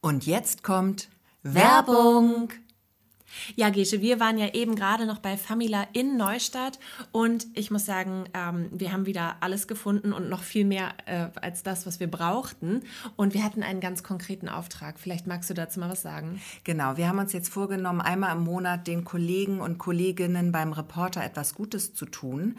Und jetzt kommt Werbung. Ja, Gesche, wir waren ja eben gerade noch bei Famila in Neustadt und ich muss sagen, ähm, wir haben wieder alles gefunden und noch viel mehr äh, als das, was wir brauchten. Und wir hatten einen ganz konkreten Auftrag. Vielleicht magst du dazu mal was sagen. Genau, wir haben uns jetzt vorgenommen, einmal im Monat den Kollegen und Kolleginnen beim Reporter etwas Gutes zu tun.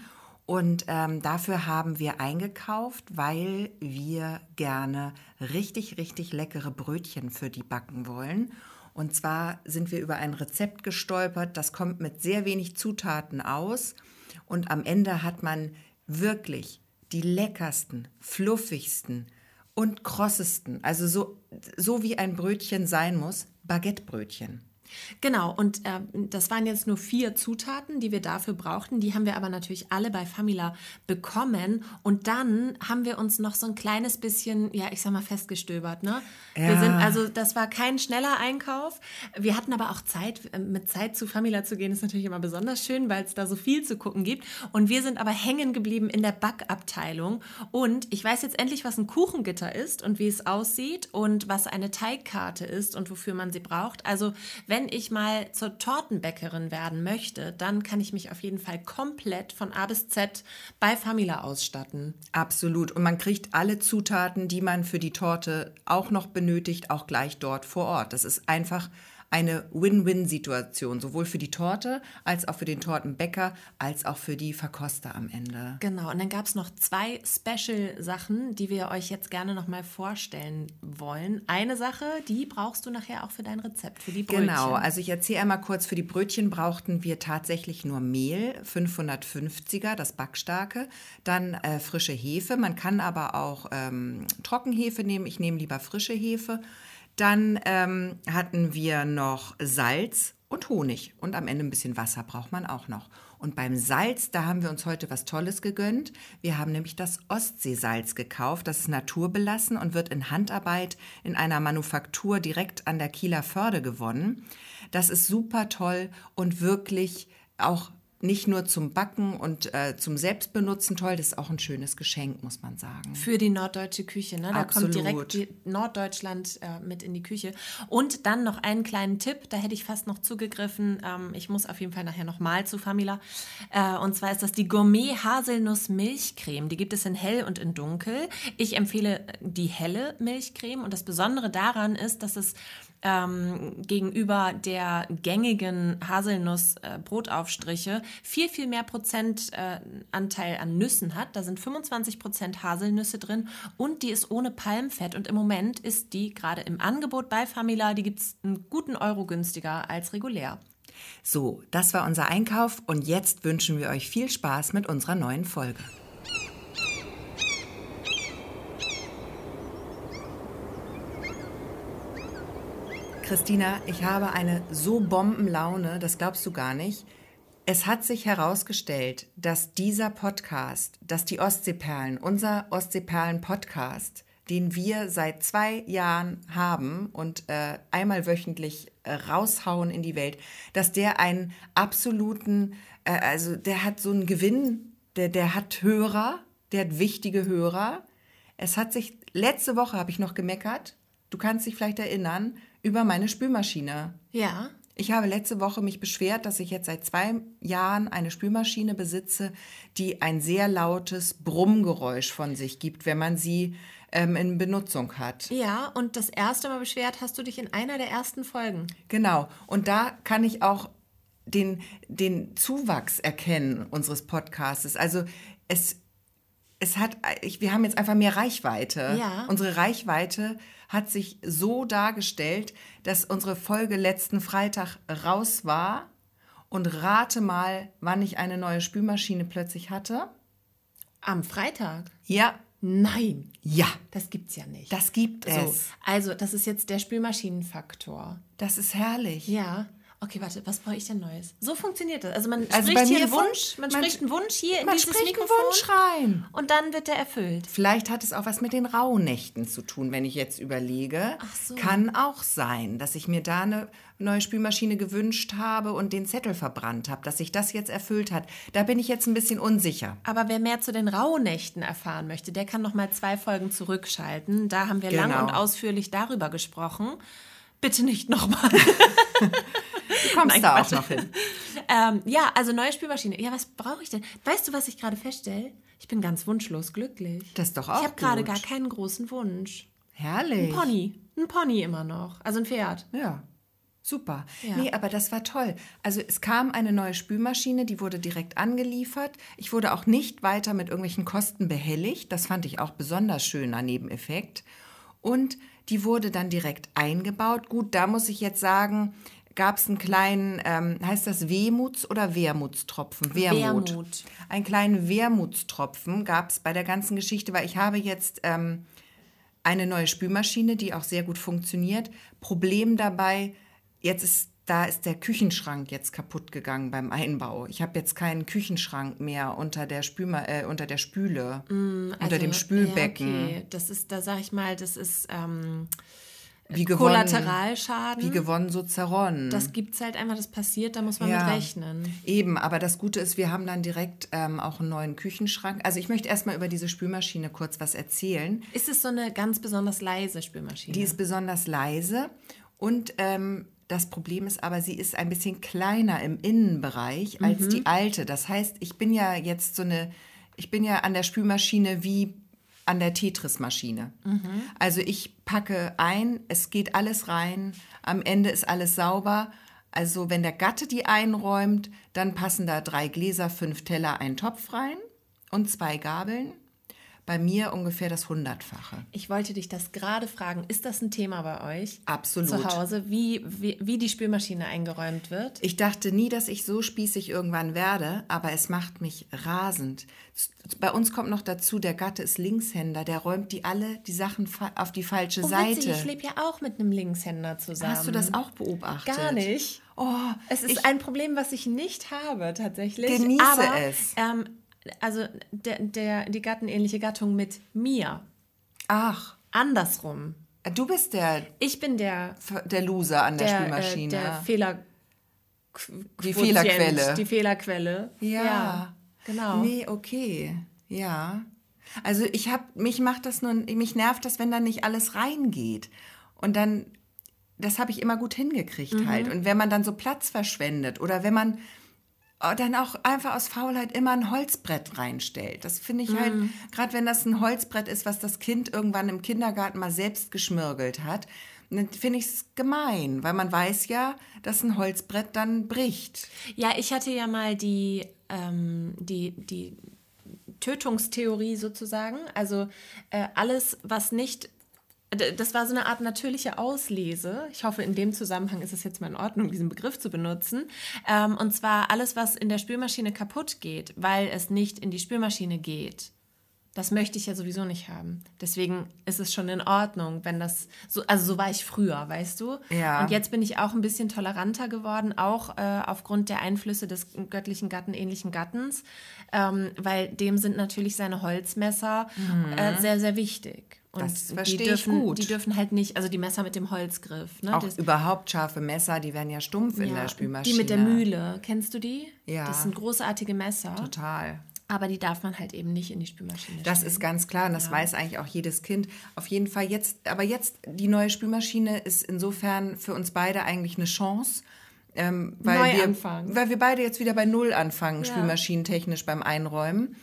Und ähm, dafür haben wir eingekauft, weil wir gerne richtig, richtig leckere Brötchen für die backen wollen. Und zwar sind wir über ein Rezept gestolpert, das kommt mit sehr wenig Zutaten aus. Und am Ende hat man wirklich die leckersten, fluffigsten und krossesten, also so, so wie ein Brötchen sein muss, Baguettebrötchen. Genau, und äh, das waren jetzt nur vier Zutaten, die wir dafür brauchten. Die haben wir aber natürlich alle bei Famila bekommen. Und dann haben wir uns noch so ein kleines bisschen, ja, ich sag mal, festgestöbert. Ne? Ja. Wir sind, also das war kein schneller Einkauf. Wir hatten aber auch Zeit, äh, mit Zeit zu Famila zu gehen, ist natürlich immer besonders schön, weil es da so viel zu gucken gibt. Und wir sind aber hängen geblieben in der Backabteilung. Und ich weiß jetzt endlich, was ein Kuchengitter ist und wie es aussieht und was eine Teigkarte ist und wofür man sie braucht. Also wenn wenn ich mal zur Tortenbäckerin werden möchte, dann kann ich mich auf jeden Fall komplett von A bis Z bei Famila ausstatten. Absolut. Und man kriegt alle Zutaten, die man für die Torte auch noch benötigt, auch gleich dort vor Ort. Das ist einfach eine Win-Win-Situation, sowohl für die Torte als auch für den Tortenbäcker, als auch für die Verkoster am Ende. Genau, und dann gab es noch zwei Special-Sachen, die wir euch jetzt gerne nochmal vorstellen wollen. Eine Sache, die brauchst du nachher auch für dein Rezept, für die Brötchen. Genau, also ich erzähle einmal kurz, für die Brötchen brauchten wir tatsächlich nur Mehl, 550er, das backstarke, dann äh, frische Hefe, man kann aber auch ähm, Trockenhefe nehmen, ich nehme lieber frische Hefe dann ähm, hatten wir noch Salz und Honig und am Ende ein bisschen Wasser braucht man auch noch. Und beim Salz, da haben wir uns heute was Tolles gegönnt. Wir haben nämlich das Ostseesalz gekauft. Das ist naturbelassen und wird in Handarbeit in einer Manufaktur direkt an der Kieler Förde gewonnen. Das ist super toll und wirklich auch nicht nur zum Backen und äh, zum Selbstbenutzen toll, das ist auch ein schönes Geschenk, muss man sagen. Für die norddeutsche Küche, ne? Da Absolut. kommt direkt Norddeutschland äh, mit in die Küche. Und dann noch einen kleinen Tipp, da hätte ich fast noch zugegriffen. Ähm, ich muss auf jeden Fall nachher nochmal zu Famila. Äh, und zwar ist das die Gourmet Haselnuss Milchcreme. Die gibt es in hell und in dunkel. Ich empfehle die helle Milchcreme und das Besondere daran ist, dass es ähm, gegenüber der gängigen Haselnuss-Brotaufstriche äh, viel, viel mehr Prozentanteil äh, an Nüssen hat. Da sind 25 Prozent Haselnüsse drin und die ist ohne Palmfett. Und im Moment ist die gerade im Angebot bei Famila, die gibt es einen guten Euro günstiger als regulär. So, das war unser Einkauf und jetzt wünschen wir euch viel Spaß mit unserer neuen Folge. Christina, ich habe eine so Bombenlaune, das glaubst du gar nicht. Es hat sich herausgestellt, dass dieser Podcast, dass die Ostseeperlen, unser Ostseeperlen-Podcast, den wir seit zwei Jahren haben und äh, einmal wöchentlich äh, raushauen in die Welt, dass der einen absoluten, äh, also der hat so einen Gewinn, der, der hat Hörer, der hat wichtige Hörer. Es hat sich, letzte Woche habe ich noch gemeckert, du kannst dich vielleicht erinnern, über meine Spülmaschine. Ja. Ich habe letzte Woche mich beschwert, dass ich jetzt seit zwei Jahren eine Spülmaschine besitze, die ein sehr lautes Brummgeräusch von sich gibt, wenn man sie ähm, in Benutzung hat. Ja, und das erste Mal beschwert hast du dich in einer der ersten Folgen. Genau. Und da kann ich auch den, den Zuwachs erkennen unseres Podcasts. Also es, es hat, wir haben jetzt einfach mehr Reichweite. Ja. Unsere Reichweite hat sich so dargestellt, dass unsere Folge letzten Freitag raus war. Und rate mal, wann ich eine neue Spülmaschine plötzlich hatte. Am Freitag? Ja. Nein. Ja. Das gibt's ja nicht. Das gibt es. So, also, das ist jetzt der Spülmaschinenfaktor. Das ist herrlich. Ja. Okay, warte, was brauche ich denn Neues? So funktioniert das. Also man Also spricht hier einen Wunsch, man, man- spricht einen Wunsch hier in Man dieses spricht Mikrofon Wunsch rein. und dann wird der erfüllt. Vielleicht hat es auch was mit den Rauhnächten zu tun, wenn ich jetzt überlege. Ach so. Kann auch sein, dass ich mir da eine neue Spülmaschine gewünscht habe und den Zettel verbrannt habe, dass sich das jetzt erfüllt hat. Da bin ich jetzt ein bisschen unsicher. Aber wer mehr zu den Rauhnächten erfahren möchte, der kann noch mal zwei Folgen zurückschalten. Da haben wir lang Genau. und ausführlich darüber gesprochen. Bitte nicht nochmal. Du kommst Nein, da auch noch hin. ähm, ja, also neue Spülmaschine. Ja, was brauche ich denn? Weißt du, was ich gerade feststelle? Ich bin ganz wunschlos glücklich. Das ist doch auch Ich habe gerade gar keinen großen Wunsch. Herrlich. Ein Pony. Ein Pony immer noch. Also ein Pferd. Ja. Super. Ja. Nee, aber das war toll. Also es kam eine neue Spülmaschine, die wurde direkt angeliefert. Ich wurde auch nicht weiter mit irgendwelchen Kosten behelligt. Das fand ich auch besonders schöner Nebeneffekt. Und die wurde dann direkt eingebaut. Gut, da muss ich jetzt sagen, gab es einen kleinen, ähm, heißt das Wehmuts- oder Wermutstropfen? Wermut. Wermut. Einen kleinen Wermutstropfen gab es bei der ganzen Geschichte, weil ich habe jetzt ähm, eine neue Spülmaschine, die auch sehr gut funktioniert. Problem dabei, jetzt ist da ist der Küchenschrank jetzt kaputt gegangen beim Einbau. Ich habe jetzt keinen Küchenschrank mehr unter der Spülma äh, unter der Spüle, unter Also, dem Spülbecken. Ja, okay. Das ist, da sag ich mal, das ist ähm, Wie gewonnen, Kollateralschaden. wie gewonnen so zerronnen. das gibt's halt einfach, das passiert, da muss man Ja. mit rechnen. Eben, aber das Gute ist, wir haben dann direkt ähm, auch einen neuen Küchenschrank. Also ich möchte erstmal über diese Spülmaschine kurz was erzählen. Ist es so eine ganz besonders leise Spülmaschine? Die ist besonders leise und ähm, das Problem ist aber, sie ist ein bisschen kleiner im Innenbereich als die alte. Das heißt, ich bin ja jetzt so eine, ich bin ja an der Spülmaschine wie an der Tetris-Maschine. Also ich packe ein, es geht alles rein, am Ende ist alles sauber. Also wenn der Gatte die einräumt, dann passen da drei Gläser, fünf Teller, ein Topf rein und zwei Gabeln. Bei mir ungefähr das Hundertfache. Ich wollte dich das gerade fragen. Ist das ein Thema bei euch? Absolut. Zu Hause, wie, wie, wie die Spülmaschine eingeräumt wird? Ich dachte nie, dass ich so spießig irgendwann werde, aber es macht mich rasend. Bei uns kommt noch dazu, der Gatte ist Linkshänder, der räumt die alle die Sachen auf die falsche Oh, Seite. witzig, ich lebe ja auch mit einem Linkshänder zusammen. Hast du das auch beobachtet? Gar nicht. Oh, Es ist ich, ein Problem, was ich nicht habe, tatsächlich. Genieße Aber, es. Ähm, also der, der, die gattenähnliche Gattung mit mir. ach, Andersrum. du bist der, Ich bin der, der Loser an der, der, äh, Spülmaschine. der Fehler. Die Fehlerquelle. Die Fehlerquelle. Ja. genau. Nee, okay. Ja. Also ich hab, mich macht das nur, mich nervt das, wenn dann nicht alles reingeht. Und dann, das habe ich immer gut hingekriegt Mhm. halt. Und wenn man dann so Platz verschwendet oder wenn man dann auch einfach aus Faulheit immer ein Holzbrett reinstellt. Das finde ich halt, Mhm. gerade wenn das ein Holzbrett ist, was das Kind irgendwann im Kindergarten mal selbst geschmirgelt hat, dann finde ich es gemein, weil man weiß ja, dass ein Holzbrett dann bricht. Ja, ich hatte ja mal die, ähm, die, die Tötungstheorie sozusagen. Also äh, alles, was nicht. Das war so eine Art natürliche Auslese. Ich hoffe, in dem Zusammenhang ist es jetzt mal in Ordnung, diesen Begriff zu benutzen. Ähm, und zwar alles, was in der Spülmaschine kaputt geht, weil es nicht in die Spülmaschine geht. Das möchte ich ja sowieso nicht haben. Deswegen ist es schon in Ordnung, wenn das so, also so war ich früher, weißt du? Ja. Und jetzt bin ich auch ein bisschen toleranter geworden, auch äh, aufgrund der Einflüsse des göttlichen Gatten, ähnlichen Gattens, ähm, weil dem sind natürlich seine Holzmesser äh, sehr, sehr wichtig. Und. Das die verstehe ich dürfen, gut. Die dürfen halt nicht, also die Messer mit dem Holzgriff. Ne? Auch das, überhaupt scharfe Messer, die werden ja stumpf in ja, der Spülmaschine. die mit der Mühle, kennst du die? Ja. Das sind großartige Messer, Total. aber die darf man halt eben nicht in die Spülmaschine Das stellen. ist ganz klar und das weiß eigentlich auch jedes Kind. Auf jeden Fall jetzt, aber jetzt die neue Spülmaschine ist insofern für uns beide eigentlich eine Chance. Ähm, weil, wir, weil wir beide jetzt wieder bei Null anfangen, Ja. spülmaschinentechnisch beim Einräumen.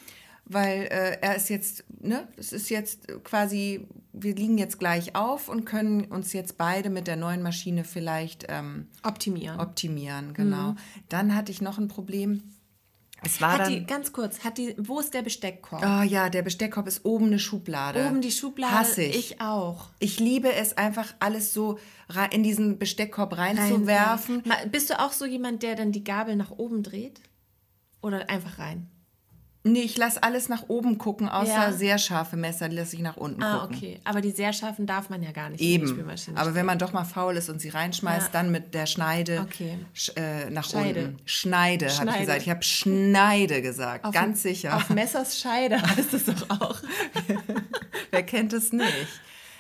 Weil äh, er ist jetzt, ne, es ist jetzt quasi, wir liegen jetzt gleich auf und können uns jetzt beide mit der neuen Maschine vielleicht ähm, Optimieren. optimieren, genau. Dann hatte ich noch ein Problem. Es war hat dann, die, ganz kurz, hat die, wo ist der Besteckkorb? Oh ja, der Besteckkorb ist oben eine Schublade. Oben die Schublade. Hasse ich. Ich auch. Ich liebe es einfach, alles so in diesen Besteckkorb reinzuwerfen. Rein- Bist du auch so jemand, der dann die Gabel nach oben dreht? Oder einfach rein? Nee, ich lasse alles nach oben gucken, außer Ja. sehr scharfe Messer, die lasse ich nach unten Ah, gucken. okay. Aber die sehr scharfen darf man ja gar nicht in die Eben. Spülmaschine Aber wenn man doch mal faul ist und sie reinschmeißt, Ja. dann mit der Schneide Okay. sch, äh, nach Scheide. unten. Schneide, habe ich Schneide. gesagt. Ich habe Schneide gesagt, Auf- ganz sicher. Auf Messers Scheide heißt es doch auch. Wer kennt es nicht?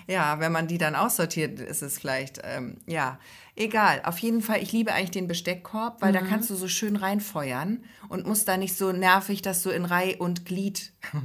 Ja, wenn man die dann aussortiert, ist es vielleicht, ähm, ja, egal. Auf jeden Fall, ich liebe eigentlich den Besteckkorb, weil da Mhm. kannst du so schön reinfeuern und musst da nicht so nervig das so in Reih und Glied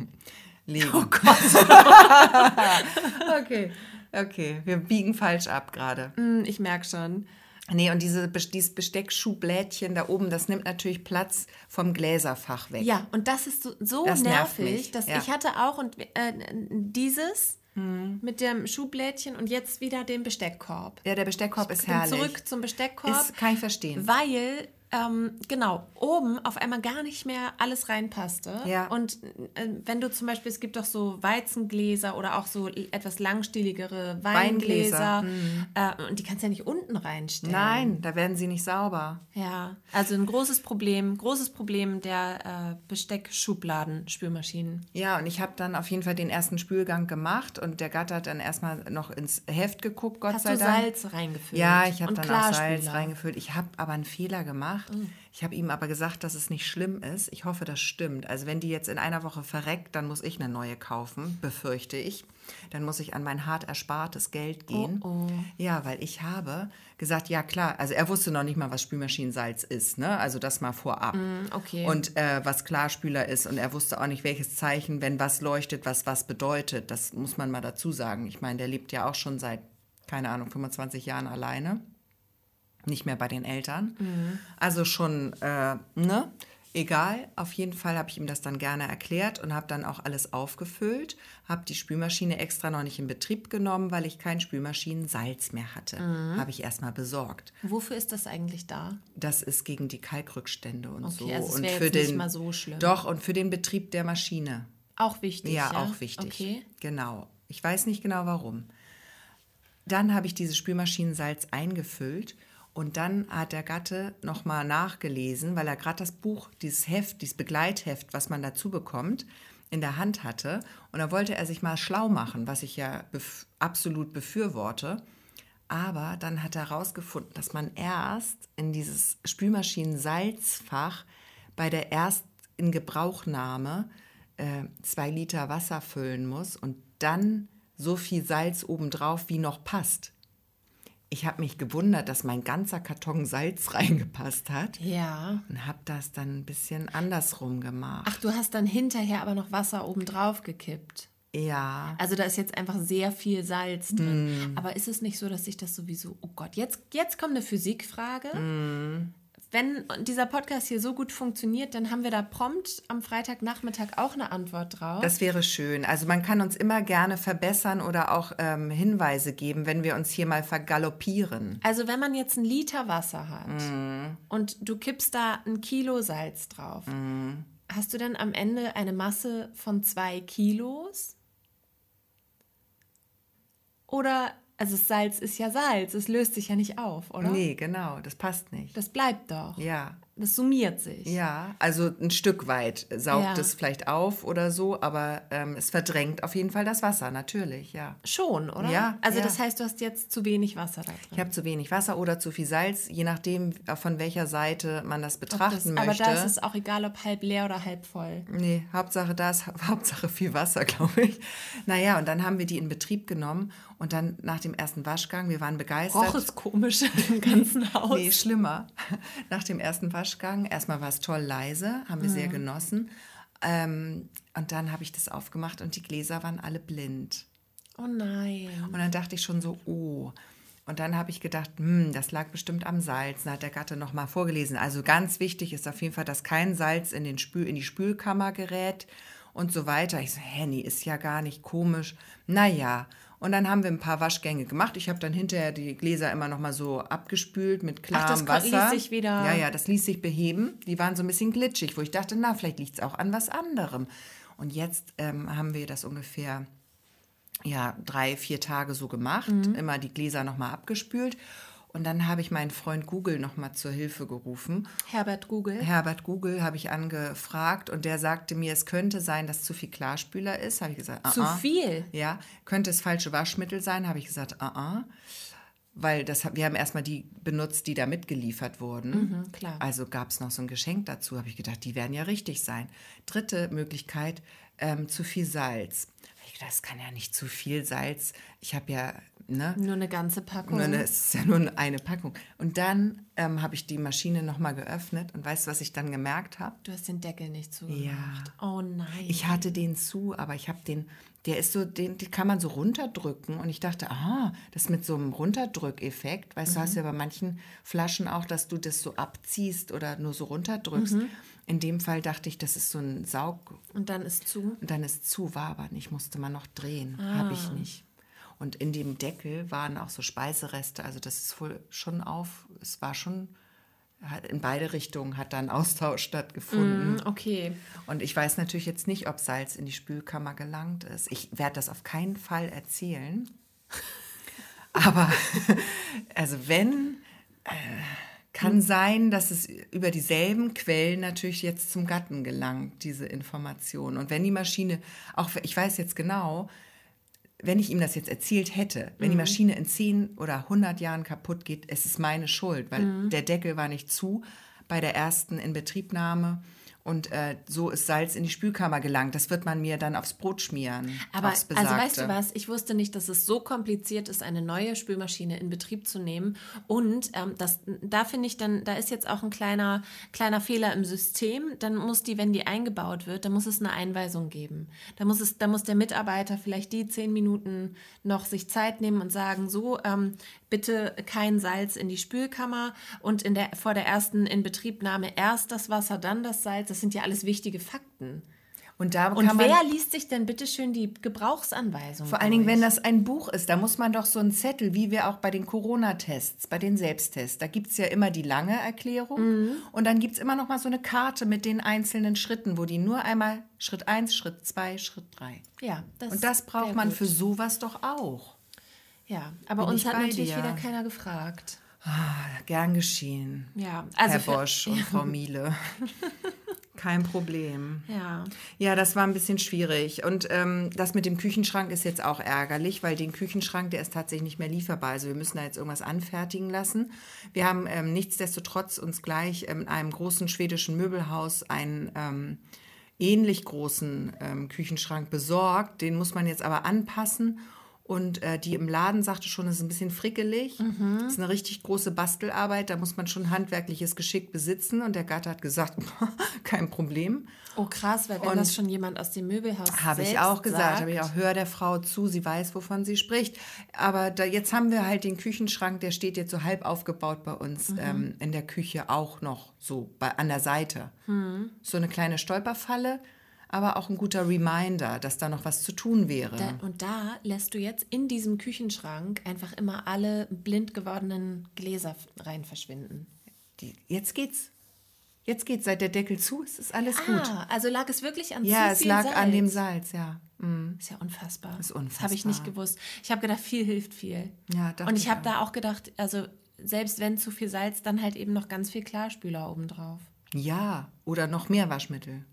legen. Oh Gott. okay, okay, wir biegen falsch ab gerade. Hm, Ich merke schon. Nee, und diese, dieses Besteckschublädchen da oben, das nimmt natürlich Platz vom Gläserfach weg. Ja, und das ist so, so Das nervt nervig, mich, dass ja. ich hatte auch und äh, dieses Mhm. mit dem Schublädchen und jetzt wieder den Besteckkorb. Ja, der Besteckkorb ist Ich bin herrlich. zurück zum Besteckkorb, Ist, kann ich verstehen. weil ähm, genau oben auf einmal gar nicht mehr alles reinpasste. Ja. Und äh, wenn du zum Beispiel, es gibt doch so Weizengläser oder auch so etwas langstieligere Weingläser, Weingläser, äh, und die kannst du ja nicht unten reinstellen. Nein, da werden sie nicht sauber. Ja, also ein großes Problem, großes Problem der äh, Besteckschubladen-Spülmaschinen. Ja, und ich habe dann auf jeden Fall den ersten Spülgang gemacht und der Gatte hat dann erstmal noch ins Heft geguckt, Gott Hast sei du Dank. Salz reingefüllt? Ja, ich habe dann auch Salz reingefüllt. Ich habe aber einen Fehler gemacht. Ich habe ihm aber gesagt, dass es nicht schlimm ist. Ich hoffe, das stimmt. Also wenn die jetzt in einer Woche verreckt, dann muss ich eine neue kaufen, befürchte ich. Dann muss ich an mein hart erspartes Geld gehen. Oh, Ja, weil ich habe gesagt, ja klar, also er wusste noch nicht mal, was Spülmaschinensalz ist, ne? Also das mal vorab. okay. Und äh, was Klarspüler ist und er wusste auch nicht, welches Zeichen, wenn was leuchtet, was was bedeutet. Das muss man mal dazu sagen. Ich meine, der lebt ja auch schon seit, keine Ahnung, 25 Jahren alleine. Nicht mehr bei den Eltern. Also schon, äh, ne? Egal, auf jeden Fall habe ich ihm das dann gerne erklärt und habe dann auch alles aufgefüllt, habe die Spülmaschine extra noch nicht in Betrieb genommen, weil ich kein Spülmaschinensalz mehr hatte. Habe ich erstmal besorgt. Wofür ist das eigentlich da? Das ist gegen die Kalkrückstände und Okay, so. also und für den, nicht mal so schlimm. Doch, und für den Betrieb der Maschine. Auch wichtig. Ja, Ja, auch wichtig. Okay. Genau. Ich weiß nicht genau warum. Dann habe ich dieses Spülmaschinensalz eingefüllt und dann hat der Gatte nochmal nachgelesen, weil er gerade das Buch, dieses Heft, dieses Begleitheft, was man dazu bekommt, in der Hand hatte. Und da wollte er sich mal schlau machen, was ich ja bef absolut befürworte. Aber dann hat er herausgefunden, dass man erst in dieses Spülmaschinensalzfach bei der erst in Gebrauchnahme äh, zwei Liter Wasser füllen muss und dann so viel Salz obendrauf, wie noch passt. Ich habe mich gewundert, dass mein ganzer Karton Salz reingepasst hat Ja. und habe das dann ein bisschen andersrum gemacht. Ach, du hast dann hinterher aber noch Wasser oben drauf gekippt. Ja, Also da ist jetzt einfach sehr viel Salz drin. Mm. Aber ist es nicht so, dass sich das sowieso. Oh Gott, jetzt, jetzt kommt eine Physikfrage. Mm. Wenn dieser Podcast hier so gut funktioniert, dann haben wir da prompt am Freitagnachmittag auch eine Antwort drauf. das wäre schön. Also man kann uns immer gerne verbessern oder auch ähm, Hinweise geben, wenn wir uns hier mal vergaloppieren. also wenn man jetzt einen Liter Wasser hat Mm. und du kippst da ein Kilo Salz drauf, hast du dann am Ende eine Masse von zwei Kilos? Oder, also das Salz ist ja Salz, es löst sich ja nicht auf, oder? Nee, genau, das passt nicht. Das bleibt doch. Ja, Das summiert sich. ja, also ein Stück weit saugt Ja. es vielleicht auf oder so, aber ähm, es verdrängt auf jeden Fall das Wasser, natürlich, ja. Schon, oder? Ja, Also ja. das heißt, du hast jetzt zu wenig Wasser da drin. Ich habe zu wenig Wasser oder zu viel Salz, je nachdem, äh, von welcher Seite man das Ob das, betrachten aber möchte. da ist es auch egal, ob halb leer oder halb voll. Nee, Hauptsache da ist Hauptsache viel Wasser, glaube ich. Naja, und dann haben wir die in Betrieb genommen und dann nach dem ersten Waschgang, wir waren begeistert. Roch es komisch im ganzen Haus. Nee, schlimmer. Nach dem ersten Waschgang, erstmal war es toll leise, haben wir sehr genossen. Ähm, und dann habe ich das aufgemacht und die Gläser waren alle blind. Oh nein. Und dann dachte ich schon so, oh. Und dann habe ich gedacht, hm, das lag bestimmt am Salz. Dann hat der Gatte nochmal vorgelesen. Also ganz wichtig ist auf jeden Fall, dass kein Salz in, den Spül, in die Spülkammer gerät und so weiter. Ich so, nee, ist ja gar nicht komisch. Naja, und dann haben wir ein paar Waschgänge gemacht. Ich habe dann hinterher die Gläser immer noch mal so abgespült mit klarem das ko- Wasser. ließ sich wieder- Ja, ja, das ließ sich beheben. Die waren so ein bisschen glitschig, wo ich dachte, na, vielleicht liegt es auch an was anderem. Und jetzt ähm, haben wir das ungefähr ja, drei, vier Tage so gemacht, immer die Gläser nochmal abgespült. Und dann habe ich meinen Freund Google nochmal zur Hilfe gerufen. Herbert Google. Herbert Google habe ich angefragt und der sagte mir, es könnte sein, dass zu viel Klarspüler ist. Habe ich gesagt, Zu ah, ah. viel? Ja, könnte es falsche Waschmittel sein? Habe ich gesagt, ah, ah. Weil das, wir haben erstmal die benutzt, die da mitgeliefert wurden. Mhm, klar. Also gab es noch so ein Geschenk dazu. Habe ich gedacht, die werden ja richtig sein. Dritte Möglichkeit, ähm, zu viel Salz. Das kann ja nicht zu viel Salz. Ich habe ja, ne? Nur eine ganze Packung. Nur eine, es ist ja nur eine Packung. Und dann ähm, habe ich die Maschine nochmal geöffnet und weißt du, was ich dann gemerkt habe? Du hast den Deckel nicht zugemacht. Oh nein. Ich hatte den zu, aber ich habe den, der ist so, den, den kann man so runterdrücken. Und ich dachte, ah, das mit so einem Runterdrückeffekt. Weißt du, hast ja bei manchen Flaschen auch, dass du das so abziehst oder nur so runterdrückst. In dem Fall dachte ich, das ist so ein Saug. Und dann ist zu. Und dann ist zu, war aber nicht, musste man noch drehen. Habe ich nicht. Und in dem Deckel waren auch so Speisereste. Also das ist wohl schon auf, es war schon, in beide Richtungen hat dann Austausch stattgefunden. Mm, okay. Und ich weiß natürlich jetzt nicht, ob Salz in die Spülkammer gelangt ist. Ich werde das auf keinen Fall erzählen. Aber also wenn, äh, kann sein, dass es über dieselben Quellen natürlich jetzt zum Gatten gelangt, diese Information. Und wenn die Maschine, auch ich weiß jetzt genau, wenn ich ihm das jetzt erzählt hätte, wenn die Maschine in 10 oder 100 Jahren kaputt geht, es ist meine Schuld, weil der Deckel war nicht zu bei der ersten Inbetriebnahme. Und äh, so ist Salz in die Spülkammer gelangt. Das wird man mir dann aufs Brot schmieren. Aber also weißt du was, ich wusste nicht, dass es so kompliziert ist, eine neue Spülmaschine in Betrieb zu nehmen. Und ähm, das, da finde ich dann, da ist jetzt auch ein kleiner, kleiner Fehler im System. Dann muss die, wenn die eingebaut wird, dann muss es eine Einweisung geben. Da muss es, da muss der Mitarbeiter vielleicht die zehn Minuten noch sich Zeit nehmen und sagen, so, ähm, bitte kein Salz in die Spülkammer und in der, vor der ersten Inbetriebnahme erst das Wasser, dann das Salz. Das sind ja alles wichtige Fakten. Und da Und wer liest sich denn bitte schön die Gebrauchsanweisung? vor allen Dingen, wenn das ein Buch ist, da muss man doch so einen Zettel, wie wir auch bei den Corona-Tests, bei den Selbsttests, da gibt es ja immer die lange Erklärung Mhm. und dann gibt es immer noch mal so eine Karte mit den einzelnen Schritten, wo die nur einmal Schritt 1, Schritt 2, Schritt 3. Ja, das Und das braucht man gut. für sowas doch auch. Ja, aber Bin uns hat natürlich dir. wieder keiner gefragt. Ah, gern geschehen. Ja, also Herr für- Bosch und Frau Miele. Kein Problem. Ja, Ja, das war ein bisschen schwierig. Und ähm, das mit dem Küchenschrank ist jetzt auch ärgerlich, weil den Küchenschrank, der ist tatsächlich nicht mehr lieferbar. Also wir müssen da jetzt irgendwas anfertigen lassen. Wir haben ähm, nichtsdestotrotz uns gleich ähm, in einem großen schwedischen Möbelhaus einen ähm, ähnlich großen ähm, Küchenschrank besorgt. Den muss man jetzt aber anpassen. Und äh, die im Laden sagte schon, es ist ein bisschen frickelig. Das ist eine richtig große Bastelarbeit. Da muss man schon handwerkliches Geschick besitzen. Und der Gatte hat gesagt, kein Problem. oh krass, weil wenn Und- das schon jemand aus dem Möbelhaus Habe ich auch gesagt, sagt, habe ich auch, hör der Frau zu, sie weiß, wovon sie spricht. Aber da, jetzt haben wir halt den Küchenschrank, der steht jetzt so halb aufgebaut bei uns Mhm. ähm, in der Küche auch noch so bei, an der Seite. Mhm. So eine kleine Stolperfalle, aber auch ein guter Reminder, dass da noch was zu tun wäre. Da, und da lässt du jetzt in diesem Küchenschrank einfach immer alle blind gewordenen Gläser rein verschwinden. Die, jetzt geht's. Jetzt geht's. Seit der Deckel zu ist, ist alles gut. Ah, also lag es wirklich an Ja, es lag Salz. an dem Salz, ja. Mm. Ist ja unfassbar. Ist Das habe ich nicht unfassbar. gewusst. Ich habe gedacht, viel hilft viel. Ja, Und ich habe da auch gedacht, also selbst wenn zu viel Salz, dann halt eben noch ganz viel Klarspüler obendrauf. Ja, oder noch mehr Waschmittel.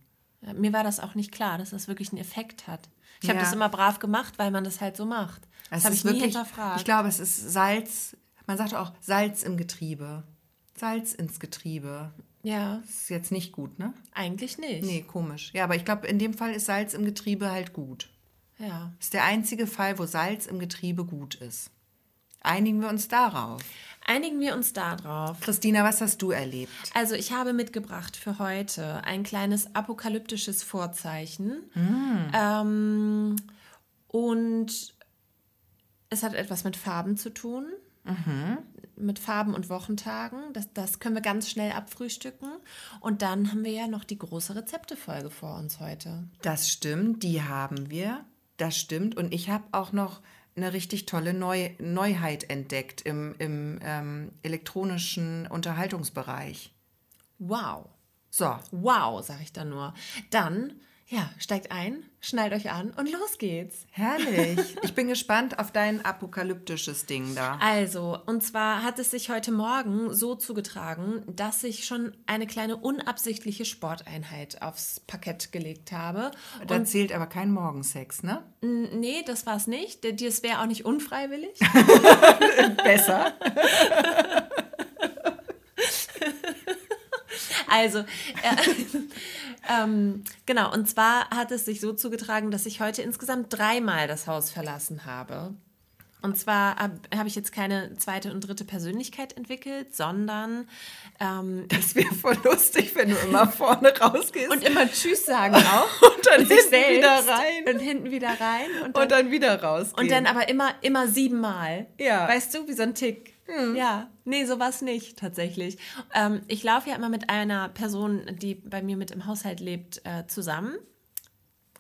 Mir war das auch nicht klar, dass das wirklich einen Effekt hat. Ich habe Ja. das immer brav gemacht, weil man das halt so macht. Das habe ich nie wirklich- hinterfragt. Ich glaube, es ist Salz, man sagt auch Salz im Getriebe. Salz ins Getriebe. ja, Das ist jetzt nicht gut, ne? eigentlich nicht. Nee, komisch. Ja, aber ich glaube, in dem Fall ist Salz im Getriebe halt gut. Ja. Das ist der einzige Fall, wo Salz im Getriebe gut ist. Einigen wir uns darauf. Einigen wir uns darauf. Christina, was hast du erlebt? Also ich habe mitgebracht für heute ein kleines apokalyptisches Vorzeichen. Ähm, und es hat etwas mit Farben zu tun. Mit Farben und Wochentagen. Das, das können wir ganz schnell abfrühstücken. Und dann haben wir ja noch die große Rezeptefolge vor uns heute. Das stimmt, die haben wir. Das stimmt. Und ich habe auch noch eine richtig tolle Neu Neuheit entdeckt im, im ähm, elektronischen Unterhaltungsbereich. Wow. So, Wow, sage ich dann nur. Dann, Ja, steigt ein, schnallt euch an und los geht's. Herrlich. Ich bin gespannt auf dein apokalyptisches Ding da. Also, und zwar hat es sich heute Morgen so zugetragen, dass ich schon eine kleine unabsichtliche Sporteinheit aufs Parkett gelegt habe. Da und zählt aber kein Morgensex, ne? Nee, das war es nicht. Das wäre auch nicht unfreiwillig. Besser. Also, äh, ähm, genau, und zwar hat es sich so zugetragen, dass ich heute insgesamt dreimal das Haus verlassen habe. Und zwar habe hab ich jetzt keine zweite und dritte Persönlichkeit entwickelt, sondern ähm, das wäre voll lustig, wenn du immer vorne rausgehst. Und immer Tschüss sagen auch. und dann hinten selbst, wieder rein. Und hinten wieder rein. Und dann, und dann wieder raus. Und dann aber immer, immer siebenmal. Ja. Weißt du, wie so ein Tick. Hm. Ja, nee, sowas nicht tatsächlich. Ähm, ich laufe ja immer mit einer Person, die bei mir mit im Haushalt lebt, äh, zusammen.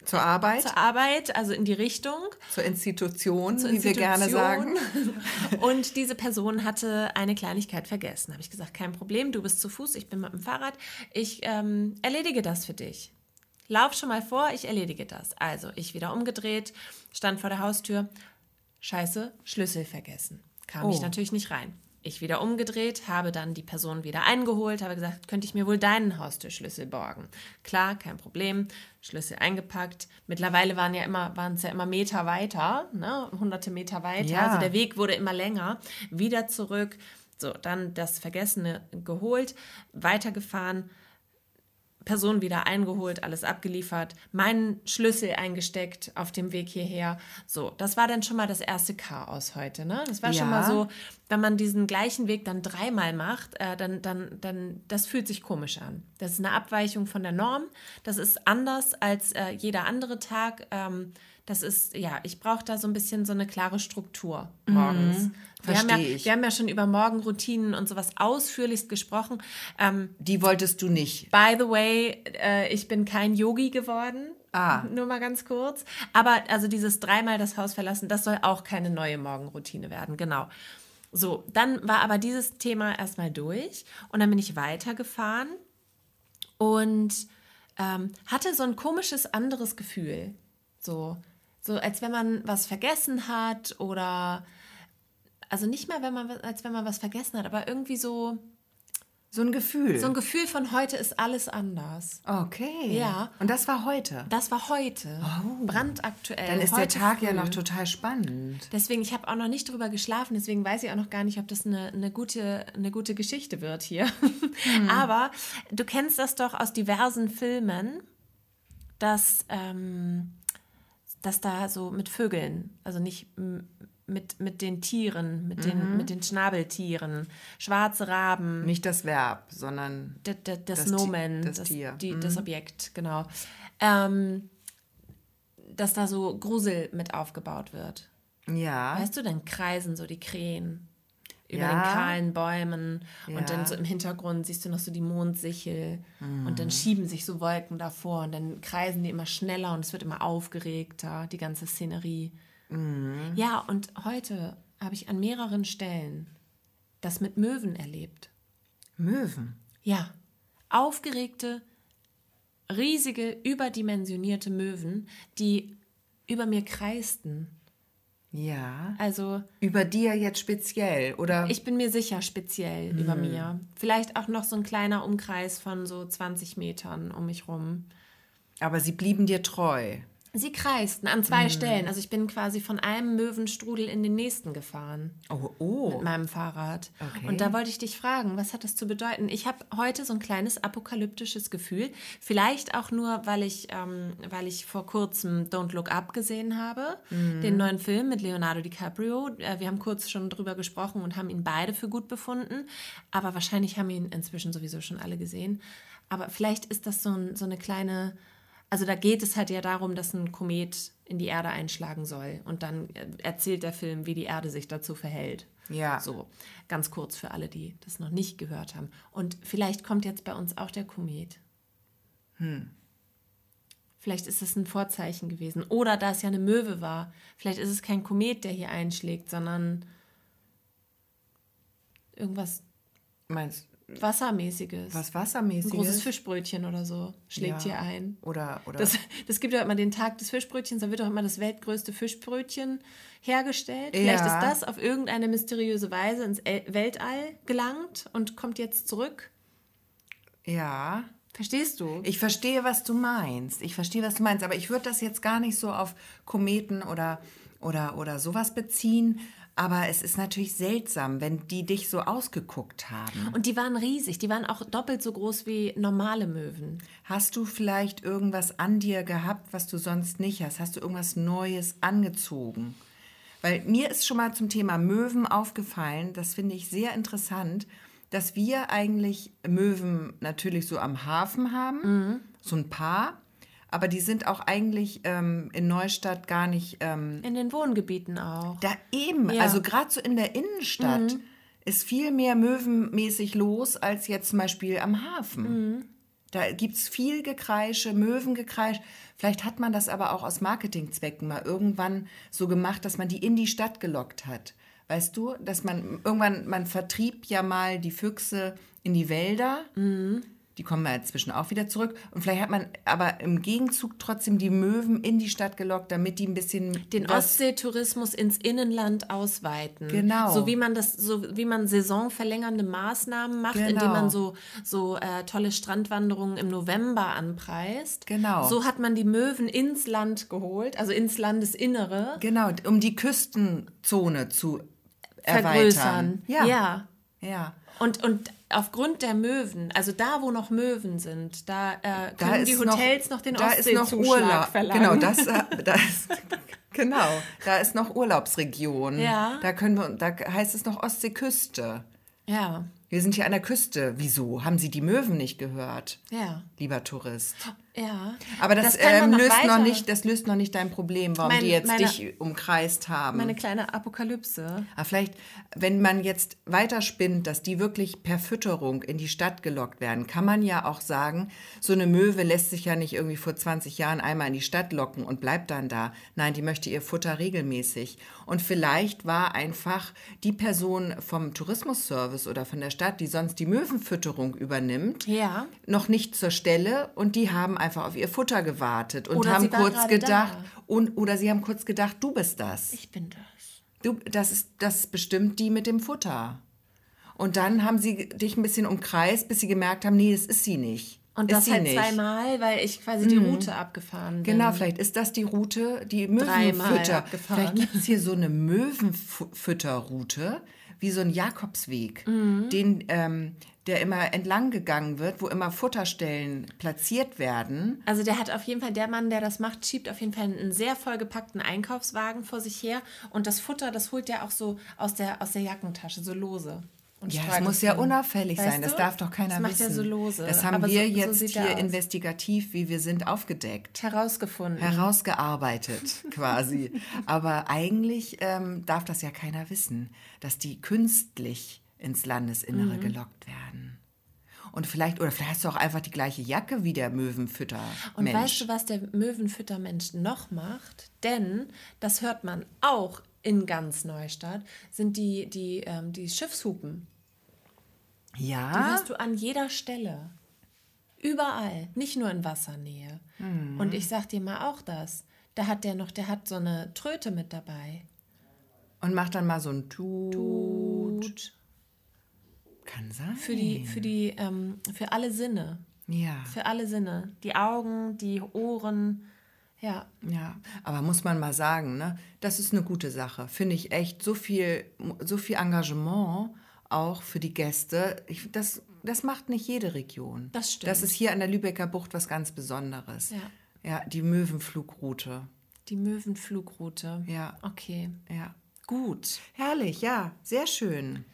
Zur Arbeit? Zur Arbeit, also in die Richtung. Zur Institution, Zur wie Institution. wir gerne sagen. Und diese Person hatte eine Kleinigkeit vergessen. Habe ich gesagt, kein Problem, du bist zu Fuß, ich bin mit dem Fahrrad. Ich ähm, erledige das für dich. Lauf schon mal vor, ich erledige das. Also ich wieder umgedreht, stand vor der Haustür. Scheiße, Schlüssel vergessen kam oh. ich natürlich nicht rein. Ich wieder umgedreht, habe dann die Person wieder eingeholt, habe gesagt, könnte ich mir wohl deinen Haustürschlüssel borgen? Klar, kein Problem. Schlüssel eingepackt. Mittlerweile waren ja immer, waren es ja immer Meter weiter, ne? hunderte Meter weiter. Ja. Also der Weg wurde immer länger. Wieder zurück. So, dann das Vergessene geholt, weitergefahren, Person wieder eingeholt, alles abgeliefert, meinen Schlüssel eingesteckt auf dem Weg hierher. So, das war dann schon mal das erste Chaos heute. Ne? Das war ja. schon mal so, wenn man diesen gleichen Weg dann dreimal macht, äh, dann, dann, dann, das fühlt sich komisch an. Das ist eine Abweichung von der Norm. Das ist anders als äh, jeder andere Tag. Ähm, das ist, ja, ich brauche da so ein bisschen so eine klare Struktur morgens. Mhm, wir, haben ja, ich. wir haben ja schon über Morgenroutinen und sowas ausführlichst gesprochen. Ähm, Die wolltest du nicht. By the way, äh, ich bin kein Yogi geworden. Ah. Nur mal ganz kurz. Aber also dieses dreimal das Haus verlassen, das soll auch keine neue Morgenroutine werden. Genau. So, dann war aber dieses Thema erstmal durch und dann bin ich weitergefahren und ähm, hatte so ein komisches anderes Gefühl. So, so als wenn man was vergessen hat oder also nicht mal, wenn man als wenn man was vergessen hat, aber irgendwie so so ein Gefühl. So ein Gefühl von heute ist alles anders. Okay. Ja. Und das war heute. Das war heute. Oh. Brandaktuell. Dann ist der Tag früh. ja noch total spannend. Deswegen, ich habe auch noch nicht drüber geschlafen, deswegen weiß ich auch noch gar nicht, ob das eine, eine, gute, eine gute Geschichte wird hier. Hm. Aber du kennst das doch aus diversen Filmen, dass ähm, dass da so mit Vögeln, also nicht mit, mit den Tieren, mit, den, mhm. mit den Schnabeltieren, schwarze Raben. Nicht das Verb, sondern das, das, das Nomen, das, Tier. Die, mhm. das Objekt, genau. Ähm, dass da so Grusel mit aufgebaut wird. Ja. Weißt du, dann kreisen so die Krähen über ja. den kahlen Bäumen ja. und dann so im Hintergrund siehst du noch so die Mondsichel mhm. und dann schieben sich so Wolken davor und dann kreisen die immer schneller und es wird immer aufgeregter, die ganze Szenerie. Mhm. Ja, und heute habe ich an mehreren Stellen das mit Möwen erlebt. Möwen? Ja, aufgeregte, riesige, überdimensionierte Möwen, die über mir kreisten ja. Also. Über dir jetzt speziell, oder? Ich bin mir sicher speziell hm. über mir. Vielleicht auch noch so ein kleiner Umkreis von so 20 Metern um mich rum. Aber sie blieben dir treu. Sie kreisten an zwei mhm. Stellen. Also ich bin quasi von einem Möwenstrudel in den nächsten gefahren. Oh, oh. Mit meinem Fahrrad. Okay. Und da wollte ich dich fragen, was hat das zu bedeuten? Ich habe heute so ein kleines apokalyptisches Gefühl. Vielleicht auch nur, weil ich, ähm, weil ich vor kurzem Don't Look Up gesehen habe. Mhm. Den neuen Film mit Leonardo DiCaprio. Äh, wir haben kurz schon drüber gesprochen und haben ihn beide für gut befunden. Aber wahrscheinlich haben ihn inzwischen sowieso schon alle gesehen. Aber vielleicht ist das so, ein, so eine kleine also da geht es halt ja darum, dass ein Komet in die Erde einschlagen soll. Und dann erzählt der Film, wie die Erde sich dazu verhält. Ja. So, ganz kurz für alle, die das noch nicht gehört haben. Und vielleicht kommt jetzt bei uns auch der Komet. Hm. Vielleicht ist es ein Vorzeichen gewesen. Oder da es ja eine Möwe war. Vielleicht ist es kein Komet, der hier einschlägt, sondern irgendwas. Meinst Wassermäßiges. Was Wassermäßiges? Ein großes Fischbrötchen oder so schlägt Ja. hier ein. Oder, oder Das, das gibt ja immer den Tag des Fischbrötchens, da wird auch immer das weltgrößte Fischbrötchen hergestellt. Ja. Vielleicht ist das auf irgendeine mysteriöse Weise ins El Weltall gelangt und kommt jetzt zurück. ja. Verstehst du? Ich verstehe, was du meinst. Ich verstehe, was du meinst. Aber ich würde das jetzt gar nicht so auf Kometen oder, oder, oder sowas beziehen. Aber es ist natürlich seltsam, wenn die dich so ausgeguckt haben. Und die waren riesig, die waren auch doppelt so groß wie normale Möwen. Hast du vielleicht irgendwas an dir gehabt, was du sonst nicht hast? Hast du irgendwas Neues angezogen? Weil mir ist schon mal zum Thema Möwen aufgefallen, das finde ich sehr interessant, dass wir eigentlich Möwen natürlich so am Hafen haben, so ein paar, aber die sind auch eigentlich ähm, in Neustadt gar nicht ähm, In den Wohngebieten auch. da eben, Ja. also gerade so in der Innenstadt ist viel mehr möwenmäßig los als jetzt zum Beispiel am Hafen. Da gibt es viel Gekreische, Möwengekreisch. Vielleicht hat man das aber auch aus Marketingzwecken mal irgendwann so gemacht, dass man die in die Stadt gelockt hat. Weißt du, dass man irgendwann, man vertrieb ja mal die Füchse in die Wälder. Die kommen ja inzwischen auch wieder zurück. Und vielleicht hat man aber im Gegenzug trotzdem die Möwen in die Stadt gelockt, damit die ein bisschen den Ostseetourismus ins Inland ausweiten. Genau. So wie man das, so wie man saisonverlängernde Maßnahmen macht, Genau. indem man so, so äh, tolle Strandwanderungen im November anpreist. Genau. So hat man die Möwen ins Land geholt, also ins Landesinnere. Genau, um die Küstenzone zu vergrößern. erweitern. Ja. ja. ja. Und, und aufgrund der Möwen, also da, wo noch Möwen sind, da, äh, Da können ist die Hotels noch, den da ist noch Urlaub. verlangen. Genau, das, äh, da ist, genau, da ist noch Urlaubsregion. Ja. Da können wir, da heißt es noch Ostseeküste. Ja, Wir sind hier an der Küste. Wieso? Haben Sie die Möwen nicht gehört, ja, lieber Tourist? Ja. Aber das, man ähm, noch löst noch weiter- nicht, das löst noch nicht dein Problem, warum Mein- die jetzt meine- dich umkreist haben. Meine kleine Apokalypse. Aber vielleicht, wenn man jetzt weiter spinnt, dass die wirklich per Fütterung in die Stadt gelockt werden, kann man ja auch sagen, so eine Möwe lässt sich ja nicht irgendwie vor 20 Jahren einmal in die Stadt locken und bleibt dann da. Nein, die möchte ihr Futter regelmäßig. Und vielleicht war einfach die Person vom Tourismusservice oder von der Stadt, die sonst die Möwenfütterung übernimmt, Ja. noch nicht zur Stelle und die haben einfach auf ihr Futter gewartet und Oder haben kurz gedacht, da. und, oder sie haben kurz gedacht, du bist das. Ich bin das. Du, das ist, das ist bestimmt die mit dem Futter. Und dann haben sie dich ein bisschen umkreist, bis sie gemerkt haben, nee, das ist sie nicht. Und ist das sie halt nicht. Mhm. zweimal, weil ich quasi die Route abgefahren bin. Genau, vielleicht ist das die Route, die Möwenfütter. Vielleicht gibt es hier so eine Möwenfütterroute, wie so ein Jakobsweg, Mhm. den, ähm, der immer entlang gegangen wird, wo immer Futterstellen platziert werden. Also der hat auf jeden Fall, der Mann, der das macht, schiebt auf jeden Fall einen sehr vollgepackten Einkaufswagen vor sich her. Und das Futter, das holt der auch so aus der, aus der Jackentasche, so lose. Und Ja, streut muss es ja unauffällig Weißt sein. Das du? darf doch keiner das macht wissen. ja so lose. Das haben Aber wir so, jetzt so hier er investigativ, wie wir sind, aufgedeckt. herausgefunden. herausgearbeitet quasi. Aber eigentlich ähm, darf das ja keiner wissen, dass die künstlich ins Landesinnere Mhm. gelockt werden. Und vielleicht, oder vielleicht hast du auch einfach die gleiche Jacke wie der Möwenfütter. Und weißt du, was der Möwenfüttermensch noch macht? Denn, das hört man auch in ganz Neustadt, sind die, die, ähm, die Schiffshupen. Die ja, hörst du an jeder Stelle. Überall, nicht nur in Wassernähe. Mhm. Und ich sag dir mal auch das. Da hat der noch, der hat so eine Tröte mit dabei. und mach dann mal so ein Tut. Tut. Kann sein. Für die, für die, ähm, für alle Sinne. ja. Für alle Sinne. Die Augen, die Ohren. Ja. Ja, aber muss man mal sagen, ne, das ist eine gute Sache. Finde ich echt so viel, so viel Engagement auch für die Gäste. Ich, das, das macht nicht jede Region. Das stimmt. Das ist hier an der Lübecker Bucht was ganz Besonderes. Ja. Ja, die Möwenflugroute. Die Möwenflugroute. Ja. Okay. Ja. Gut. Herrlich, ja, sehr schön.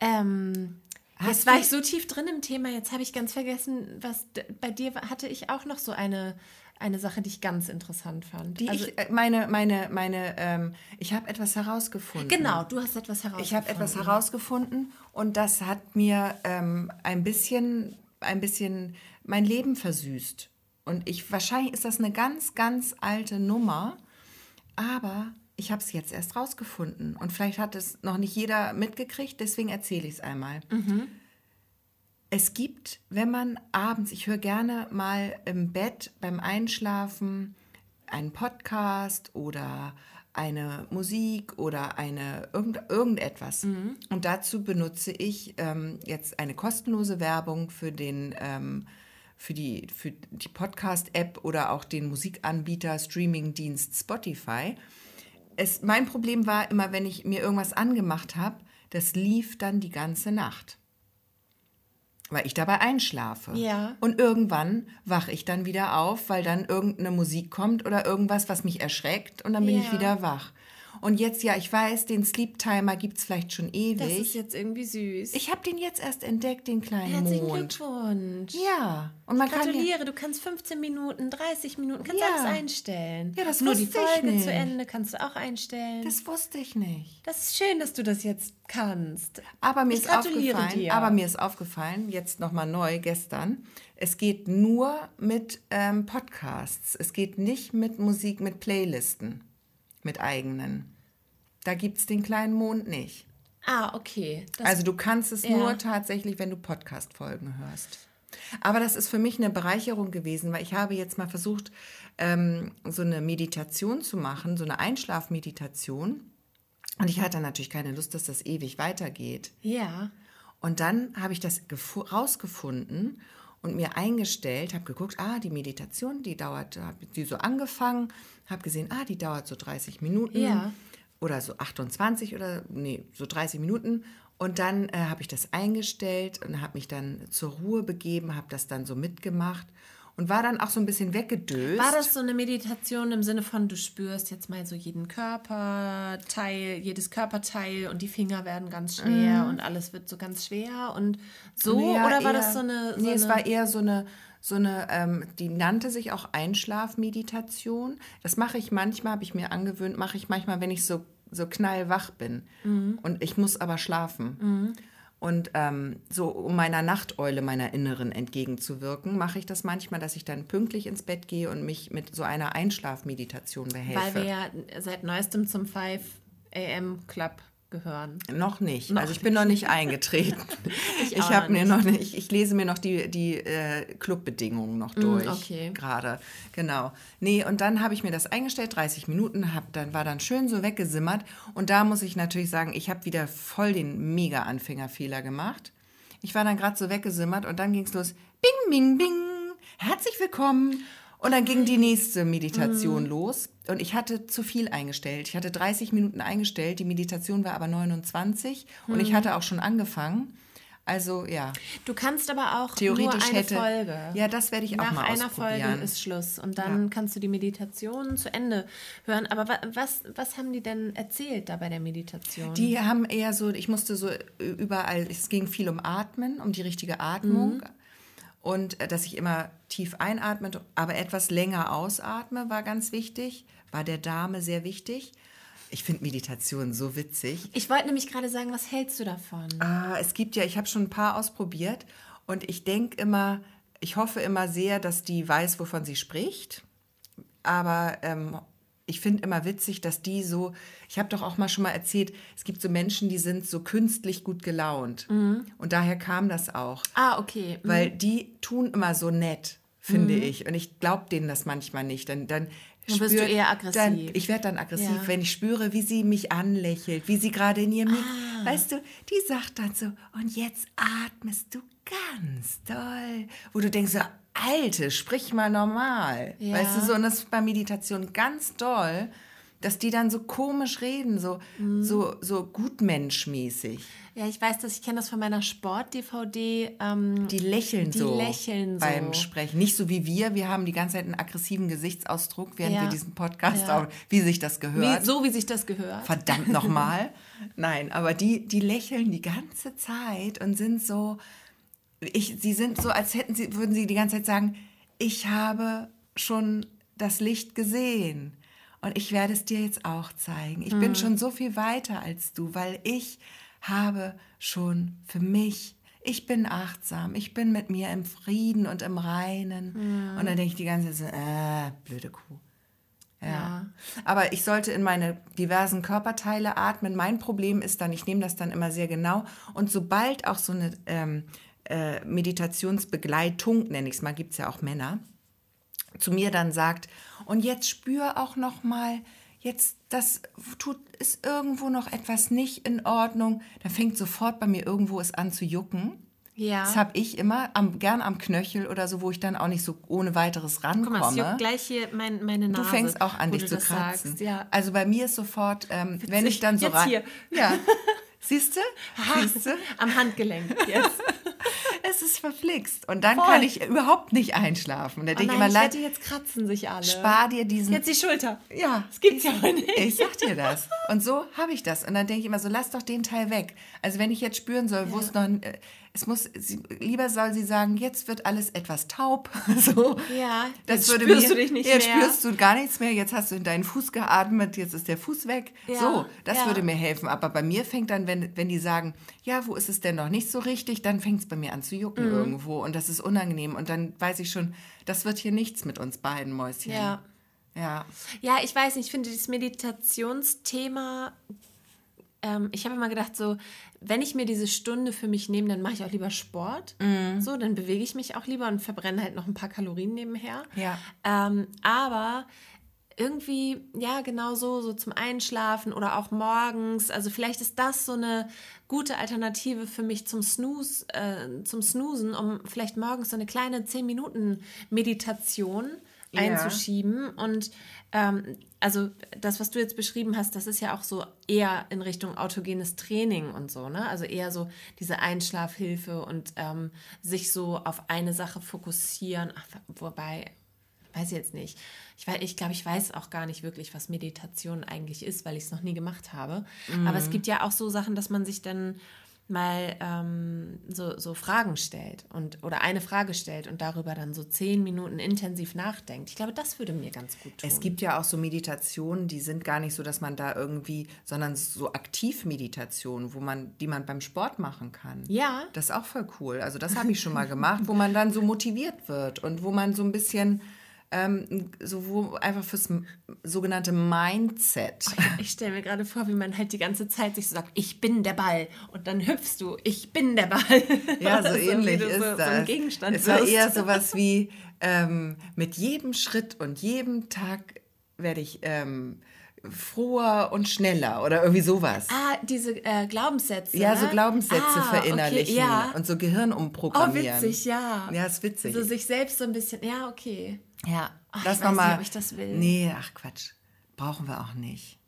Ähm, jetzt war ich so tief drin im Thema, jetzt habe ich ganz vergessen, was bei dir hatte ich auch noch so eine, eine Sache, die ich ganz interessant fand. Die also, ich, äh, meine, meine, meine, ähm, ich habe etwas herausgefunden. genau, du hast etwas herausgefunden. Ich habe etwas herausgefunden und das hat mir ähm, ein bisschen, ein bisschen mein Leben versüßt. Und ich wahrscheinlich ist das eine ganz, ganz alte Nummer, aber ich habe es jetzt erst rausgefunden und vielleicht hat es noch nicht jeder mitgekriegt, deswegen erzähle ich es einmal. Es gibt, wenn man abends, ich höre gerne mal im Bett beim Einschlafen einen Podcast oder eine Musik oder eine irgend, irgendetwas. Und dazu benutze ich ähm, jetzt eine kostenlose Werbung für den ähm, für die, für die Podcast-App oder auch den Musikanbieter Streaming-Dienst Spotify. Es, mein Problem war immer, wenn ich mir irgendwas angemacht habe, das lief dann die ganze Nacht. Weil ich dabei einschlafe. Ja. Und irgendwann wache ich dann wieder auf, weil dann irgendeine Musik kommt oder irgendwas, was mich erschreckt und dann bin ich Ja. wieder wach. Und jetzt, ja, ich weiß, den Sleep Timer gibt es vielleicht schon ewig. Das ist jetzt irgendwie süß. ich habe den jetzt erst entdeckt, den kleinen Herzlichen Mond. Glückwunsch. Ja, und man kann ja, Gratuliere, du kannst 15 Minuten, 30 Minuten, kannst Ja. alles einstellen. Ja, das Nur die wusste ich Folge nicht. zu Ende kannst du auch einstellen. Das, das wusste ich nicht. ist schön, dass du das jetzt kannst. Aber mir Ich ist gratuliere aufgefallen, dir. aber mir ist aufgefallen, jetzt nochmal neu gestern, es geht nur mit ähm, Podcasts. Es geht nicht mit Musik, mit Playlisten, mit eigenen. Da gibt es den kleinen Mond nicht. Ah, okay. Das, Also du kannst es Ja. nur tatsächlich, wenn du Podcast-Folgen hörst. Aber das ist für mich eine Bereicherung gewesen, weil ich habe jetzt mal versucht, ähm, so eine Meditation zu machen, so eine Einschlafmeditation. Und ich hatte natürlich keine Lust, dass das ewig weitergeht. ja. Und dann habe ich das gefu- rausgefunden und mir eingestellt, habe geguckt, ah, die Meditation, die dauert, habe die so angefangen, habe gesehen, ah, die dauert so 30 Minuten Ja. Oder so 28 oder nee, so 30 Minuten. Und dann äh, habe ich das eingestellt und habe mich dann zur Ruhe begeben, habe das dann so mitgemacht und war dann auch so ein bisschen weggedöst. War das so eine Meditation im Sinne von, du spürst jetzt mal so jeden Körperteil, jedes Körperteil und die Finger werden ganz schwer und alles wird so ganz schwer und so? Ja, oder war eher- das so eine. So nee, es eine, war eher so eine, so eine ähm, die nannte sich auch Einschlafmeditation. Das mache ich manchmal, habe ich mir angewöhnt, mache ich manchmal, wenn ich so, so knallwach bin. Mhm. Und ich muss aber schlafen. Und ähm, so, um meiner Nachteule, meiner Inneren entgegenzuwirken, mache ich das manchmal, dass ich dann pünktlich ins Bett gehe und mich mit so einer Einschlafmeditation behelfe. weil wir ja seit neuestem zum 5 AM Club gehören. Noch nicht. Noch also ich bin noch nicht eingetreten. ich auch habe mir noch nicht, ich lese mir noch die, die äh, Clubbedingungen noch durch. Mm, okay. Gerade. Genau. Nee, und dann habe ich mir das eingestellt, 30 Minuten, hab, dann war dann schön so weggesimmert. Und da muss ich natürlich sagen, ich habe wieder voll den Mega-Anfängerfehler gemacht. Ich war dann gerade so weggesimmert und dann ging es los. Bing, bing, bing. Herzlich willkommen. Und dann ging die nächste Meditation los. Und ich hatte zu viel eingestellt. Ich hatte 30 Minuten eingestellt. Die Meditation war aber 29. Und ich hatte auch schon angefangen. Also ja, Du kannst aber auch theoretisch nur eine hätte. Folge. Ja, das werde ich auch Nach mal einer Folge ist Schluss und dann Ja. kannst du die Meditation zu Ende hören. Aber wa was, was haben die denn erzählt da bei der Meditation? Die haben eher so, ich musste so überall, es ging viel um Atmen, um die richtige Atmung. Mhm. Und äh, dass ich immer tief einatme, aber etwas länger ausatme, war ganz wichtig. War der Dame sehr wichtig. Ich finde Meditation so witzig. ich wollte nämlich gerade sagen, was hältst du davon? Ah, es gibt ja, ich habe schon ein paar ausprobiert und ich denke immer, ich hoffe immer sehr, dass die weiß, wovon sie spricht. Aber ähm, ich finde immer witzig, dass die so, ich habe doch auch mal schon mal erzählt, es gibt so Menschen, die sind so künstlich gut gelaunt. Und daher kam das auch. Ah, okay. Weil die tun immer so nett, finde ich. Und ich glaube denen das manchmal nicht. Dann, dann, Dann wirst du eher aggressiv. Dann, ich werde dann aggressiv, Ja. wenn ich spüre, wie sie mich anlächelt, wie sie gerade in ihrem... Ah. Weißt du, die sagt dann so, und jetzt atmest du ganz doll. Wo du denkst, so, Alte, sprich mal normal. Ja. Weißt du, so, und das ist bei Meditation ganz doll, dass die dann so komisch reden, so, Mhm. so, so gutmenschmäßig. Ja, ich weiß das, ich kenne das von meiner Sport-DVD. Ähm, Die lächeln Die so lächeln so. beim Sprechen. Nicht so wie wir. Wir haben die ganze Zeit einen aggressiven Gesichtsausdruck, während Ja. wir diesen Podcast Ja. auch, wie sich das gehört. wie, so wie sich das gehört. Verdammt nochmal. Nein, aber die, die lächeln die ganze Zeit und sind so, ich, sie sind so, als hätten sie, würden sie die ganze Zeit sagen, ich habe schon das Licht gesehen. Und ich werde es dir jetzt auch zeigen. Ich bin schon so viel weiter als du, weil ich habe schon für mich, ich bin achtsam, ich bin mit mir im Frieden und im Reinen. Und dann denke ich die ganze Zeit so, äh, blöde Kuh. Ja. Ja. Aber ich sollte in meine diversen Körperteile atmen. Mein Problem ist dann, ich nehme das dann immer sehr genau. Und sobald auch so eine, ähm, äh, Meditationsbegleitung, nenne ich es mal, gibt es ja auch Männer, zu mir dann sagt, und jetzt spür auch noch mal, jetzt das tut ist irgendwo noch etwas nicht in Ordnung, dann fängt sofort bei mir irgendwo es an zu jucken. Ja. Das habe ich immer, am, gern am Knöchel oder so, wo ich dann auch nicht so ohne weiteres rankomme. Guck mal, es juckt gleich hier mein, meine Nase. Du fängst auch an, dich zu kratzen. Sagst, ja. Also bei mir ist sofort, ähm, wenn ich dann so Jetzt rein. hier. Ja. Siehst du? Siehst du? Am Handgelenk jetzt. Es ist verflixt. Und dann Voll. kann ich überhaupt nicht einschlafen. Und da Oh denke ich immer, ich wette, jetzt kratzen sich alle. spar dir diesen. Jetzt die Schulter. ja, Das gibt's ich, ja wohl nicht. Ich sag dir das. Und so habe ich das. Und dann denke ich immer so, lass doch den Teil weg. Also wenn ich jetzt spüren soll, wo es noch, äh, es muss, sie, lieber soll sie sagen, jetzt wird alles etwas taub. So. Ja, Das jetzt spürst mir, du dich nicht jetzt mehr. spürst du gar nichts mehr. Jetzt hast du in deinen Fuß geatmet, jetzt ist der Fuß weg. Ja, so, das ja. würde mir helfen. Aber bei mir fängt dann, wenn, wenn die sagen, ja, wo ist es denn noch nicht so richtig, dann fängt es bei mir an zu jucken Mhm. irgendwo. Und das ist unangenehm. Und dann weiß ich schon, das wird hier nichts mit uns beiden Mäuschen. Ja. Ja. Ja, ich weiß nicht, ich finde dieses Meditationsthema, ähm, ich habe immer gedacht, so, wenn ich mir diese Stunde für mich nehme, dann mache ich auch lieber Sport. Mhm. So, dann bewege ich mich auch lieber und verbrenne halt noch ein paar Kalorien nebenher. Ja. Ähm, aber irgendwie, ja, genau so, so zum Einschlafen oder auch morgens. Also vielleicht ist das so eine gute Alternative für mich zum Snooze, äh, zum Snoosen, um vielleicht morgens so eine kleine 10 Minuten Meditation Ja. einzuschieben. Und ähm, also das, was du jetzt beschrieben hast, das ist ja auch so eher in Richtung autogenes Training und so, ne? Also eher so diese Einschlafhilfe und ähm, sich so auf eine Sache fokussieren. Ach, wobei, weiß ich jetzt nicht. Ich, ich glaube, ich weiß auch gar nicht wirklich, was Meditation eigentlich ist, weil ich es noch nie gemacht habe. Aber es gibt ja auch so Sachen, dass man sich dann mal ähm, so, so Fragen stellt und oder eine Frage stellt und darüber dann so zehn Minuten intensiv nachdenkt. Ich glaube, das würde mir ganz gut tun. Es gibt ja auch so Meditationen, die sind gar nicht so, dass man da irgendwie, sondern so Aktivmeditationen, wo man, die man beim Sport machen kann. Ja. Das ist auch voll cool. Also das habe ich schon mal gemacht, wo man dann so motiviert wird und wo man so ein bisschen ähm, so wo einfach fürs sogenannte Mindset. Ich stelle mir gerade vor, wie man halt die ganze Zeit sich so sagt, ich bin der Ball. Und dann hüpfst du, ich bin der Ball. Ja, so Also, ähnlich ist so, das. So es war wirst. eher sowas wie ähm, mit jedem Schritt und jedem Tag werde ich ähm, froher und schneller oder irgendwie sowas. Ah, diese äh, Glaubenssätze. Ja, ne? so Glaubenssätze ah, verinnerlichen Okay, ja. und so Gehirn Oh, umprogrammieren. witzig, ja. Ja, ist witzig. So sich selbst so ein bisschen, ja, okay. Ja, Ach, das ich weiß nochmal. nicht, ob ich das will. Nee, ach Quatsch. Brauchen wir auch nicht.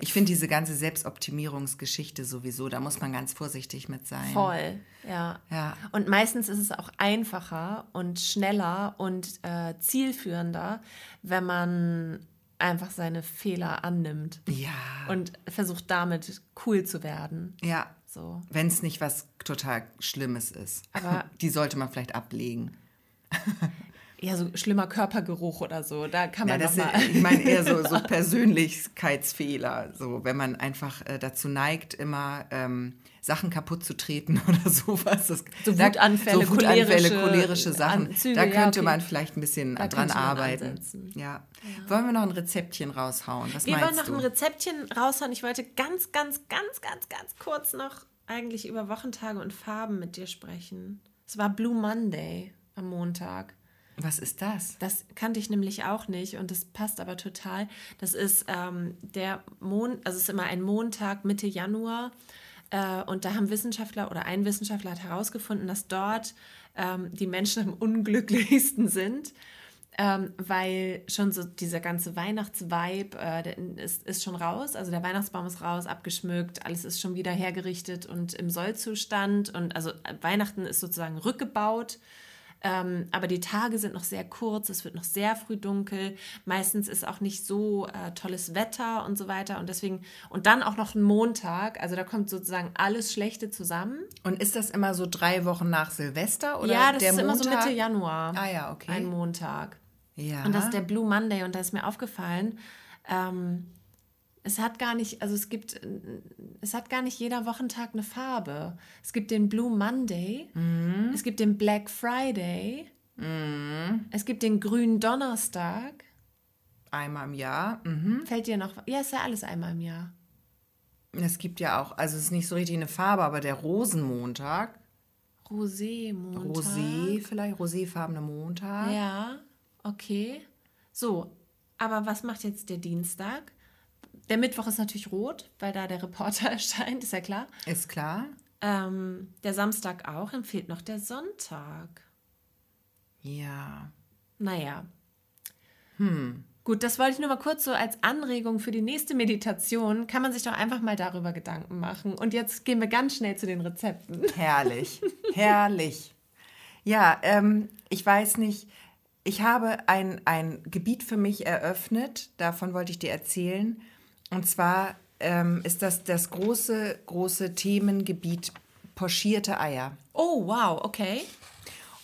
Ich finde diese ganze Selbstoptimierungsgeschichte sowieso, da muss man ganz vorsichtig mit sein. Voll, ja. Ja. Und meistens ist es auch einfacher und schneller und äh, zielführender, wenn man einfach seine Fehler annimmt Ja. und versucht damit cool zu werden. ja. So. Wenn es nicht was total Schlimmes ist. Aber- die sollte man vielleicht ablegen. Ja, so schlimmer Körpergeruch oder so. Da kann Ja, man das noch sind, mal. ich meine eher so, so Persönlichkeitsfehler, so wenn man einfach äh, dazu neigt, immer ähm, Sachen kaputt zu treten oder sowas. Das, So Wutanfälle, so Wutanfälle, cholerische cholerische Sachen. Anzüge, da ja, könnte okay. man vielleicht ein bisschen Da dran arbeiten. ansetzen. Ja. Wollen wir noch ein Rezeptchen raushauen? Was Wir wollen noch du? ein Rezeptchen raushauen. Ich wollte ganz, ganz, ganz, ganz, ganz kurz noch eigentlich über Wochentage und Farben mit dir sprechen. Es war Blue Monday am Montag. Was ist das? Das kannte ich nämlich auch nicht und das passt aber total. Das ist ähm, der Mond, also es ist immer ein Montag Mitte Januar äh, und da haben Wissenschaftler oder ein Wissenschaftler hat herausgefunden, dass dort ähm, die Menschen am unglücklichsten sind. Ähm, weil schon so dieser ganze Weihnachtsvibe äh, ist, ist schon raus. Also der Weihnachtsbaum ist raus, abgeschmückt, alles ist schon wieder hergerichtet und im Sollzustand. Und also äh, Weihnachten ist sozusagen rückgebaut. Ähm, aber die Tage sind noch sehr kurz, es wird noch sehr früh dunkel. Meistens ist auch nicht so äh, tolles Wetter und so weiter. Und deswegen, und dann auch noch ein Montag, also da kommt sozusagen alles Schlechte zusammen. Und ist das immer so drei Wochen nach Silvester oder ja, das der ist immer Montag? so Mitte Januar. Ah ja, okay. Ein Montag. Ja. Und das ist der Blue Monday und da ist mir aufgefallen, ähm, es hat gar nicht, also es gibt, äh, es hat gar nicht jeder Wochentag eine Farbe. Es gibt den Blue Monday, Mhm. es gibt den Black Friday, es gibt den grünen Donnerstag. Einmal im Jahr. Mhm. Fällt dir noch, ja, ist ja alles einmal im Jahr. Es gibt ja auch, also es ist nicht so richtig eine Farbe, aber der Rosenmontag. Rosé-Montag. Rosé, vielleicht roséfarbene Montag. Ja, okay. So, aber was macht jetzt der Dienstag? Der Mittwoch ist natürlich rot, weil da der Reporter erscheint, ist ja klar. Ist klar. Ähm, der Samstag auch, dann fehlt noch der Sonntag. Ja. Naja. Hm. Gut, das wollte ich nur mal kurz so als Anregung für die nächste Meditation. Kann man sich doch einfach mal darüber Gedanken machen. Und jetzt gehen wir ganz schnell zu den Rezepten. Herrlich, herrlich. Ja, ähm, ich weiß nicht, ich habe ein, ein Gebiet für mich eröffnet, davon wollte ich dir erzählen. Und zwar ähm, ist das das große, große Themengebiet pochierte Eier. Oh, wow, okay.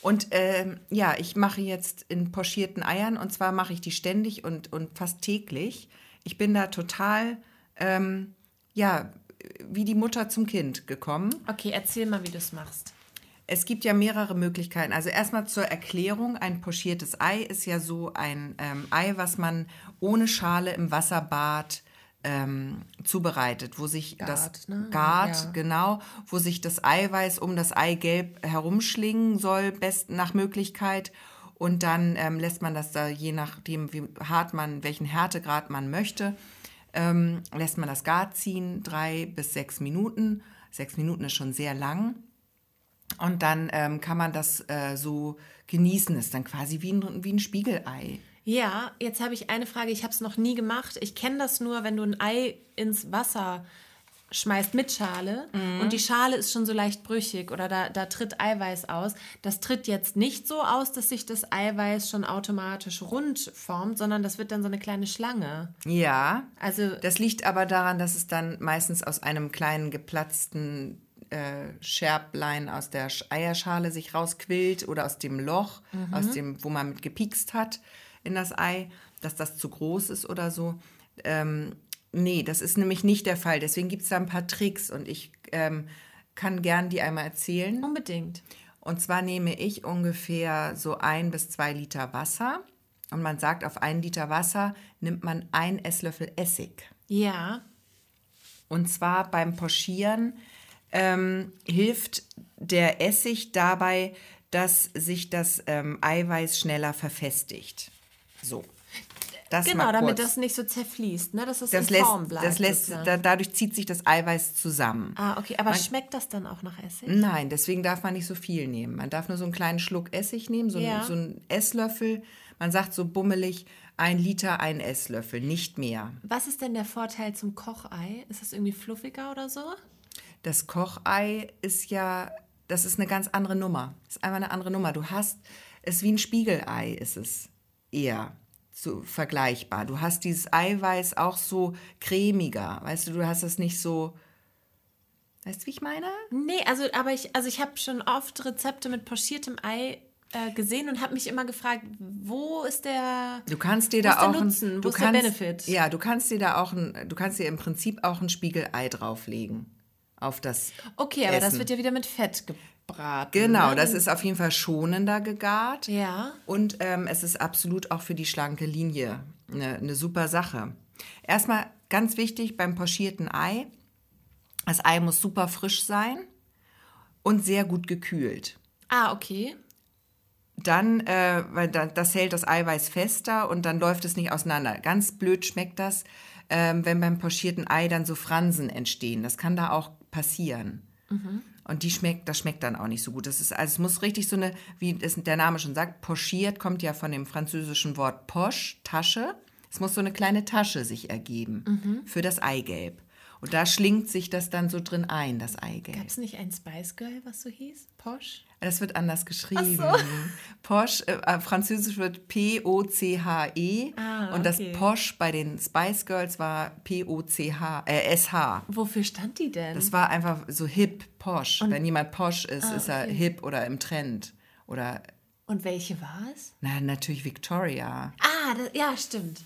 Und ähm, ja, ich mache jetzt in pochierten Eiern und zwar mache ich die ständig und, und fast täglich. Ich bin da total, ähm, ja, wie die Mutter zum Kind gekommen. Okay, erzähl mal, wie du es machst. Es gibt ja mehrere Möglichkeiten. Also erstmal zur Erklärung, ein pochiertes Ei ist ja so ein ähm, Ei, was man ohne Schale im Wasserbad ähm, zubereitet, wo sich Gart, das ne? Gart, Ja. genau, wo sich das Eiweiß um das Eigelb herumschlingen soll, best nach Möglichkeit. Und dann ähm, lässt man das da, je nachdem, wie hart man, welchen Härtegrad man möchte, ähm, lässt man das Gart ziehen, drei bis sechs Minuten. Sechs Minuten ist schon sehr lang. Und dann ähm, kann man das äh, so genießen. Ist dann quasi wie ein, wie ein Spiegelei. Ja, jetzt habe ich eine Frage. Ich habe es noch nie gemacht. Ich kenne das nur, wenn du ein Ei ins Wasser schmeißt mit Schale und die Schale ist schon so leicht brüchig oder da, da tritt Eiweiß aus. Das tritt jetzt nicht so aus, dass sich das Eiweiß schon automatisch rund formt, sondern das wird dann so eine kleine Schlange. Ja, Also das liegt aber daran, dass es dann meistens aus einem kleinen geplatzten äh, Scherblein aus der Sch- Eierschale sich rausquillt oder aus dem Loch, aus dem, wo man mit gepikst hat in das Ei, dass das zu groß ist oder so. Ähm, nee, das ist nämlich nicht der Fall. Deswegen gibt es da ein paar Tricks und ich ähm, kann gern die einmal erzählen. unbedingt. Und zwar nehme ich ungefähr so ein bis zwei Liter Wasser. Und man sagt, auf einen Liter Wasser nimmt man ein Esslöffel Essig. Ja, Und zwar beim Pochieren ähm, hilft der Essig dabei, dass sich das ähm, Eiweiß schneller verfestigt. So. Das genau, damit das nicht so zerfließt, ne? dass es das in lässt, Form bleibt. das lässt, da, dadurch zieht sich das Eiweiß zusammen. ah, okay, aber schmeckt das dann auch nach Essig? Nein, deswegen darf man nicht so viel nehmen. Man darf nur so einen kleinen Schluck Essig nehmen, so, Ja. einen, so einen Esslöffel. Man sagt so bummelig, ein Liter, ein Esslöffel, nicht mehr. Was ist denn der Vorteil zum Kochei? Ist das irgendwie fluffiger oder so? Das Kochei ist ja, das ist eine ganz andere Nummer. Das ist einfach eine andere Nummer. Du hast es wie ein Spiegelei, ist es eher so vergleichbar. Du hast dieses Eiweiß auch so cremiger. Weißt du, du hast es nicht so. Weißt du, wie ich meine? Nee, also aber ich, also ich habe schon oft Rezepte mit pochiertem Ei äh, gesehen und habe mich immer gefragt, wo ist der Du kannst dir da auch ein- Nutzen? Wo du kannst, Benefit? Ja, du kannst dir da auch ein, du kannst dir im Prinzip auch ein Spiegelei drauflegen auf das. Okay, aber das Essen. wird ja wieder mit Fett gebraten. Genau, ne? das ist auf jeden Fall schonender gegart. Ja. Und ähm, es ist absolut auch für die schlanke Linie eine, eine super Sache. Erstmal ganz wichtig beim pochierten Ei: Das Ei muss super frisch sein und sehr gut gekühlt. Ah, okay. Dann, äh, weil da, das hält das Eiweiß fester und dann läuft es nicht auseinander. Ganz blöd schmeckt das, ähm, wenn beim pochierten Ei dann so Fransen entstehen. Das kann da auch passieren. Und die schmeckt, das schmeckt dann auch nicht so gut. Das ist, also es muss richtig so eine, wie es der Name schon sagt, pochiert kommt ja von dem französischen Wort poche, Tasche. Es muss so eine kleine Tasche sich ergeben für das Eigelb. Und da schlingt sich das dann so drin ein, das Eigelb. Gab es nicht ein Spice Girl, was so hieß? Posh? Das wird anders geschrieben. Posh, äh, äh, französisch wird P-O-C-H-E. Ah, und das okay. Posh bei den Spice Girls war P-O-C-H, äh, S-H. Wofür stand die denn? Das war einfach so hip, Posh. Wenn jemand Posh ist, ist er hip oder im Trend. Oder, und welche war es? na, natürlich Victoria. Ah, das, ja, stimmt.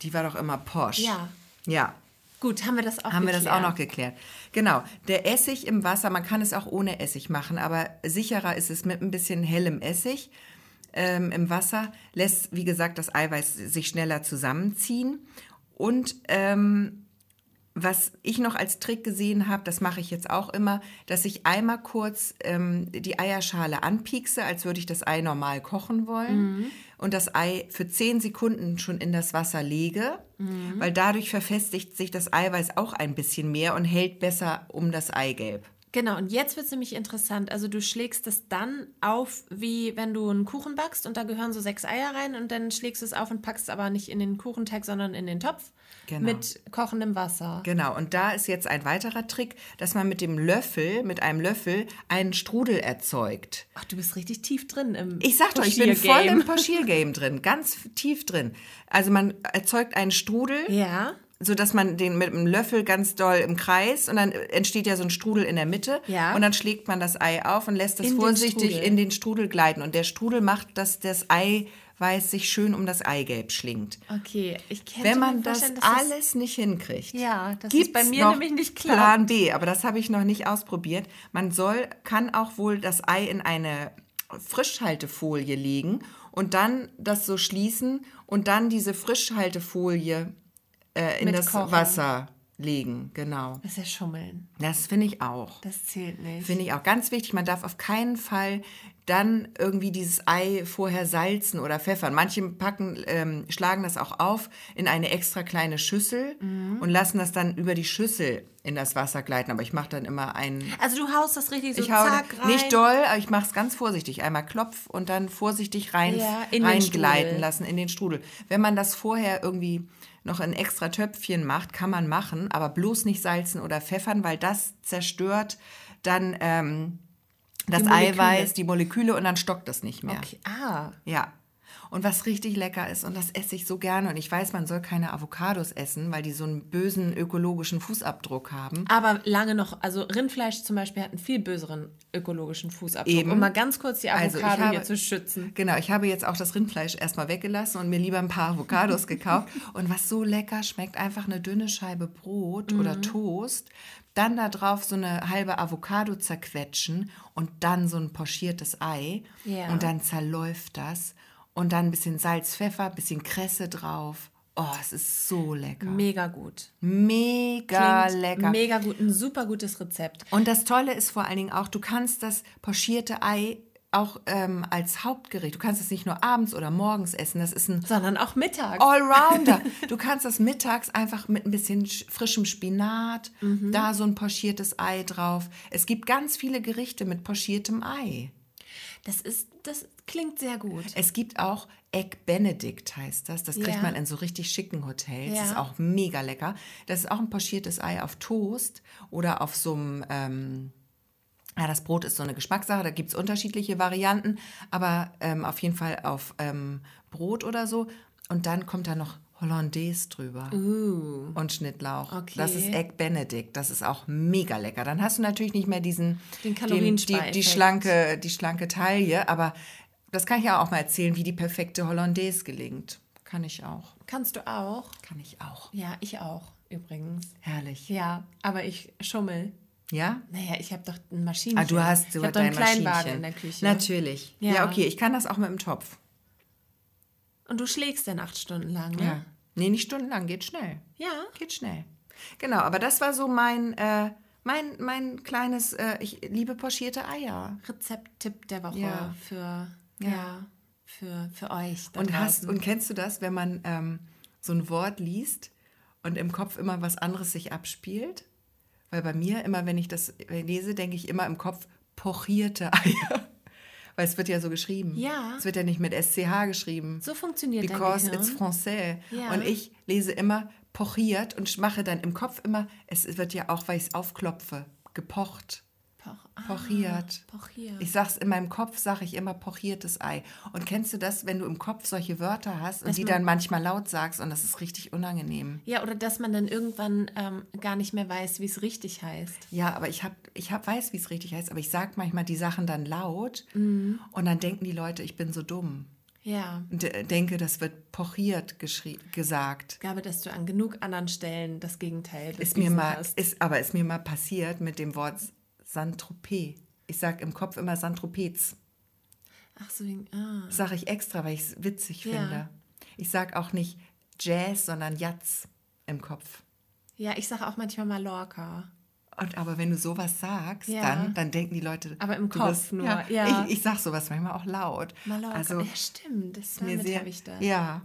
Die war doch immer Posh. Ja. Ja. Gut, haben wir das auch haben wir das auch geklärt. noch geklärt. Genau, der Essig im Wasser, man kann es auch ohne Essig machen, aber sicherer ist es mit ein bisschen hellem Essig ähm, im Wasser. Lässt, wie gesagt, das Eiweiß sich schneller zusammenziehen. Und ähm, was ich noch als Trick gesehen habe, das mache ich jetzt auch immer, dass ich einmal kurz ähm, die Eierschale anpiekse, als würde ich das Ei normal kochen wollen. Und das Ei für 10 Sekunden schon in das Wasser lege, weil dadurch verfestigt sich das Eiweiß auch ein bisschen mehr und hält besser um das Eigelb. Genau, und jetzt wird es nämlich interessant. Also du schlägst es dann auf, wie wenn du einen Kuchen backst und da gehören so sechs Eier rein und dann schlägst du es auf und packst es aber nicht in den Kuchenteig, sondern in den Topf Genau. mit kochendem Wasser. Genau, und da ist jetzt ein weiterer Trick, dass man mit dem Löffel, mit einem Löffel, einen Strudel erzeugt. Ach, du bist richtig tief drin im Ich sag doch, ich bin voll im Pochiergame drin, ganz tief drin. Also man erzeugt einen Strudel, Ja, so dass man den mit einem Löffel ganz doll im Kreis und dann entsteht ja so ein Strudel in der Mitte Ja. und dann schlägt man das Ei auf und lässt es In den vorsichtig Strudel. in den Strudel gleiten und der Strudel macht, dass das Eiweiß sich schön um das Eigelb schlingt. okay. Ich könnte Wenn man das alles nicht hinkriegt, Ja, das ist gibt's bei mir noch nämlich nicht klar. Plan B, aber das habe ich noch nicht ausprobiert. Man soll, kann auch wohl das Ei in eine Frischhaltefolie legen und dann das so schließen und dann diese Frischhaltefolie äh, in Mit das Kochen. Wasser legen. Genau. Das ist ja Schummeln. Das finde ich auch. Das zählt nicht. Finde ich auch ganz wichtig. Man darf auf keinen Fall dann irgendwie dieses Ei vorher salzen oder pfeffern. Manche packen, ähm, schlagen das auch auf in eine extra kleine Schüssel Mhm. und lassen das dann über die Schüssel in das Wasser gleiten. Aber ich mache dann immer einen. Also du haust das richtig so Ich hau zack rein. nicht doll, aber ich mache es ganz vorsichtig. Einmal klopf und dann vorsichtig rein, Ja, reingleiten lassen in den Strudel. Wenn man das vorher irgendwie noch in extra Töpfchen macht, kann man machen, aber bloß nicht salzen oder pfeffern, weil das zerstört dann ähm, das. Eiweiß, die Moleküle und dann stockt das nicht mehr. Okay. Ah, Ja. Und was richtig lecker ist, und das esse ich so gerne, und ich weiß, man soll keine Avocados essen, weil die so einen bösen ökologischen Fußabdruck haben. aber lange noch, also Rindfleisch zum Beispiel hat einen viel böseren ökologischen Fußabdruck, Eben. um mal ganz kurz die Also Avocado habe- hier zu schützen. Genau, ich habe jetzt auch das Rindfleisch erstmal weggelassen und mir lieber ein paar Avocados gekauft. Und was so lecker schmeckt, einfach eine dünne Scheibe Brot oder Mhm. Toast, dann da drauf so eine halbe Avocado zerquetschen und dann so ein pochiertes Ei. Ja. Und dann zerläuft das. Und dann ein bisschen Salz, Pfeffer, ein bisschen Kresse drauf. Oh, es ist so lecker. Mega gut. Mega Klingt lecker. Mega gut, ein super gutes Rezept. Und das Tolle ist vor allen Dingen auch, du kannst das pochierte Ei auch ähm, als Hauptgericht, du kannst es nicht nur abends oder morgens essen, das ist ein Sondern auch mittags. Allrounder. Du kannst das mittags einfach mit ein bisschen sch- frischem Spinat, Mhm. da so ein pochiertes Ei drauf. Es gibt ganz viele Gerichte mit pochiertem Ei. Das ist, das klingt sehr gut. Es gibt auch Egg Benedict heißt das. Das kriegt Ja. man in so richtig schicken Hotels. Ja. Das ist auch mega lecker. Das ist auch ein pochiertes Ei auf Toast oder auf so einem, ähm, ja, das Brot ist so eine Geschmackssache, da gibt es unterschiedliche Varianten, aber ähm, auf jeden Fall auf ähm, Brot oder so. Und dann kommt da noch Hollandaise drüber. Und Schnittlauch. Uh. Okay. Das ist Egg Benedict. Das ist auch mega lecker. Dann hast du natürlich nicht mehr diesen Den die, Kalorienspareffekt. die, schlanke, die schlanke Taille, aber das kann ich ja auch mal erzählen, wie die perfekte Hollandaise gelingt. Kann ich auch. Kannst du auch? Kann ich auch. Ja, ich auch, übrigens. Herrlich. Ja, aber ich schummel. Ja? Naja, ich habe doch ein Maschinchen. Ah, du hast ich habe doch einen dein Maschinchen. in der Küche. Natürlich. Ja. Ja. okay, ich kann das auch mit dem Topf. Und du schlägst dann acht Stunden lang, ne? Ja. Nee, nicht stundenlang, geht schnell. Ja. Geht schnell. Genau, aber das war so mein, äh, mein, mein kleines, äh, ich liebe pochierte Eier. Rezepttipp der Woche Ja. für, ja. für, für euch. Und, hast, und kennst du das, wenn man ähm, so ein Wort liest und im Kopf immer was anderes sich abspielt? Weil bei mir immer, wenn ich das lese, denke ich immer im Kopf pochierte Eier. Weil es wird ja so geschrieben. Ja. Es wird ja nicht mit SCH geschrieben. So funktioniert dein Because Gehirn. it's français. Ja. Und ich lese immer pochiert und mache dann im Kopf immer, es wird ja auch, weil ich es aufklopfe, gepocht. Poch, ah, Pochiert. Pochiert. Ich sag's in meinem Kopf, sage ich immer pochiertes Ei. Und kennst du das, wenn du im Kopf solche Wörter hast und Dass die man- dann manchmal laut sagst und das ist richtig unangenehm? ja, oder dass man dann irgendwann ähm, gar nicht mehr weiß, wie es richtig heißt. Ja, aber ich hab, ich hab, weiß, wie es richtig heißt, aber ich sag manchmal die Sachen dann laut Mhm. und dann denken die Leute, ich bin so dumm. Ja. Und äh, denke, das wird pochiert gesagt. Ich glaube, dass du an genug anderen Stellen das Gegenteil Ist mir mal, hast. ist, aber ist mir mal passiert mit dem Wort Saint-Tropez. Ich sag im Kopf immer Saint-Tropez. Ach so, wegen- ah. Sage ich extra, weil ich es witzig Ja. finde. Ich sag auch nicht Jazz, sondern Jazz im Kopf. Ja, ich sage auch manchmal Mallorca. Und aber wenn du sowas sagst, Ja. dann, dann denken die Leute. Aber im Kopf bist- nur, Ja, ja. Ich, ich sag sowas manchmal auch laut. Mallorca. Also ja, stimmt. Das mir damit sehr. ich das. Ja.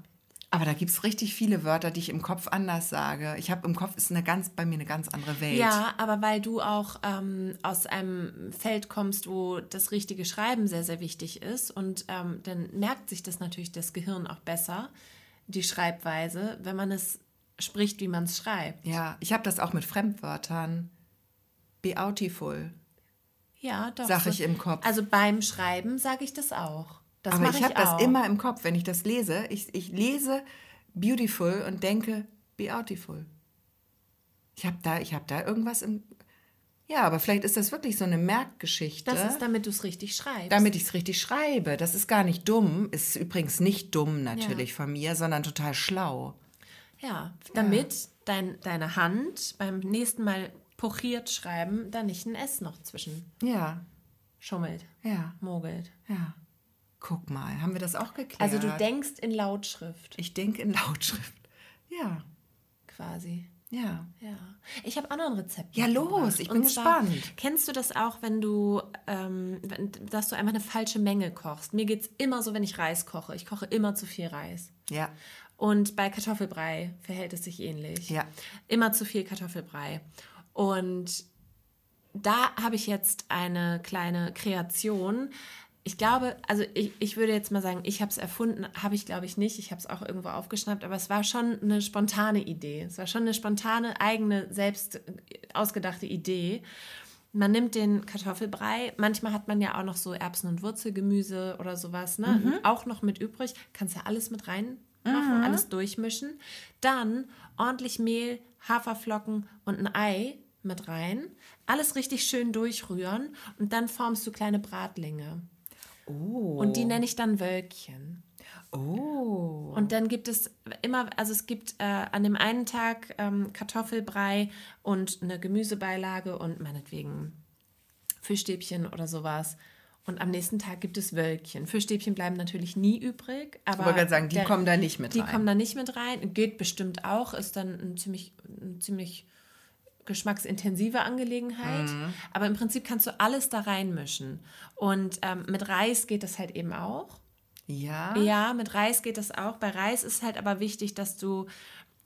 Aber da gibt es richtig viele Wörter, die ich im Kopf anders sage. Ich habe im Kopf ist eine ganz bei mir eine ganz andere Welt. Ja, aber weil du auch ähm, aus einem Feld kommst, wo das richtige Schreiben sehr, sehr wichtig ist und ähm, dann merkt sich das natürlich das Gehirn auch besser, die Schreibweise, wenn man es spricht, wie man es schreibt. Ja, ich habe das auch mit Fremdwörtern. Beautiful. Ja, doch. Sag ich im Kopf. Also beim Schreiben sage ich das auch. Das Aber mache ich habe das immer im Kopf, wenn ich das lese. Ich, ich lese beautiful und denke beautiful. Ich habe da, ich hab da irgendwas im. Ja, aber vielleicht ist das wirklich so eine Merkgeschichte. Das ist, damit du es richtig schreibst. damit ich es richtig schreibe. Das ist gar nicht dumm. Ist übrigens nicht dumm natürlich Ja. von mir, sondern total schlau. Ja, damit Dein, deine Hand beim nächsten Mal pochiert schreiben, da nicht ein S noch zwischen Ja, schummelt, ja, mogelt. ja. Guck mal, haben wir das auch geklärt? Also du denkst in Lautschrift Ich denke in Lautschrift. Ja, quasi. ja. Ja. Ich habe auch noch ein Rezept. Ja, los, mitgebracht. ich bin Und zwar, gespannt. Kennst du das auch, wenn du, ähm, dass du einfach eine falsche Menge kochst? Mir geht es immer so, wenn ich Reis koche. Ich koche immer zu viel Reis. Ja, Und bei Kartoffelbrei verhält es sich ähnlich. Ja. Immer zu viel Kartoffelbrei. Und da habe ich jetzt eine kleine Kreation. Ich glaube, also ich, ich würde jetzt mal sagen, ich habe es erfunden, habe ich glaube ich nicht. Ich habe es auch irgendwo aufgeschnappt, aber es war schon eine spontane Idee. Es war schon eine spontane, eigene, selbst ausgedachte Idee. Man nimmt den Kartoffelbrei, manchmal hat man ja auch noch so Erbsen- und Wurzelgemüse oder sowas, ne? Auch noch mit übrig. Kannst ja alles mit rein machen, alles durchmischen. Dann ordentlich Mehl, Haferflocken und ein Ei mit rein. Alles richtig schön durchrühren und dann formst du kleine Bratlinge. Oh. Und die nenne ich dann Wölkchen. Oh. Und dann gibt es immer, also es gibt äh, an dem einen Tag ähm, Kartoffelbrei und eine Gemüsebeilage und meinetwegen Fischstäbchen oder sowas. Und am nächsten Tag gibt es Wölkchen. Fischstäbchen bleiben natürlich nie übrig, aber Ich wollte gerade sagen, die der- kommen da nicht mit die rein. kommen da nicht mit rein. Geht bestimmt auch, ist dann ein ziemlich, eine ziemlich geschmacksintensive Angelegenheit. Mhm. Aber im Prinzip kannst du alles da reinmischen. Und ähm, mit Reis geht das halt eben auch. ja. Ja, mit Reis geht das auch. Bei Reis ist halt aber wichtig, dass du,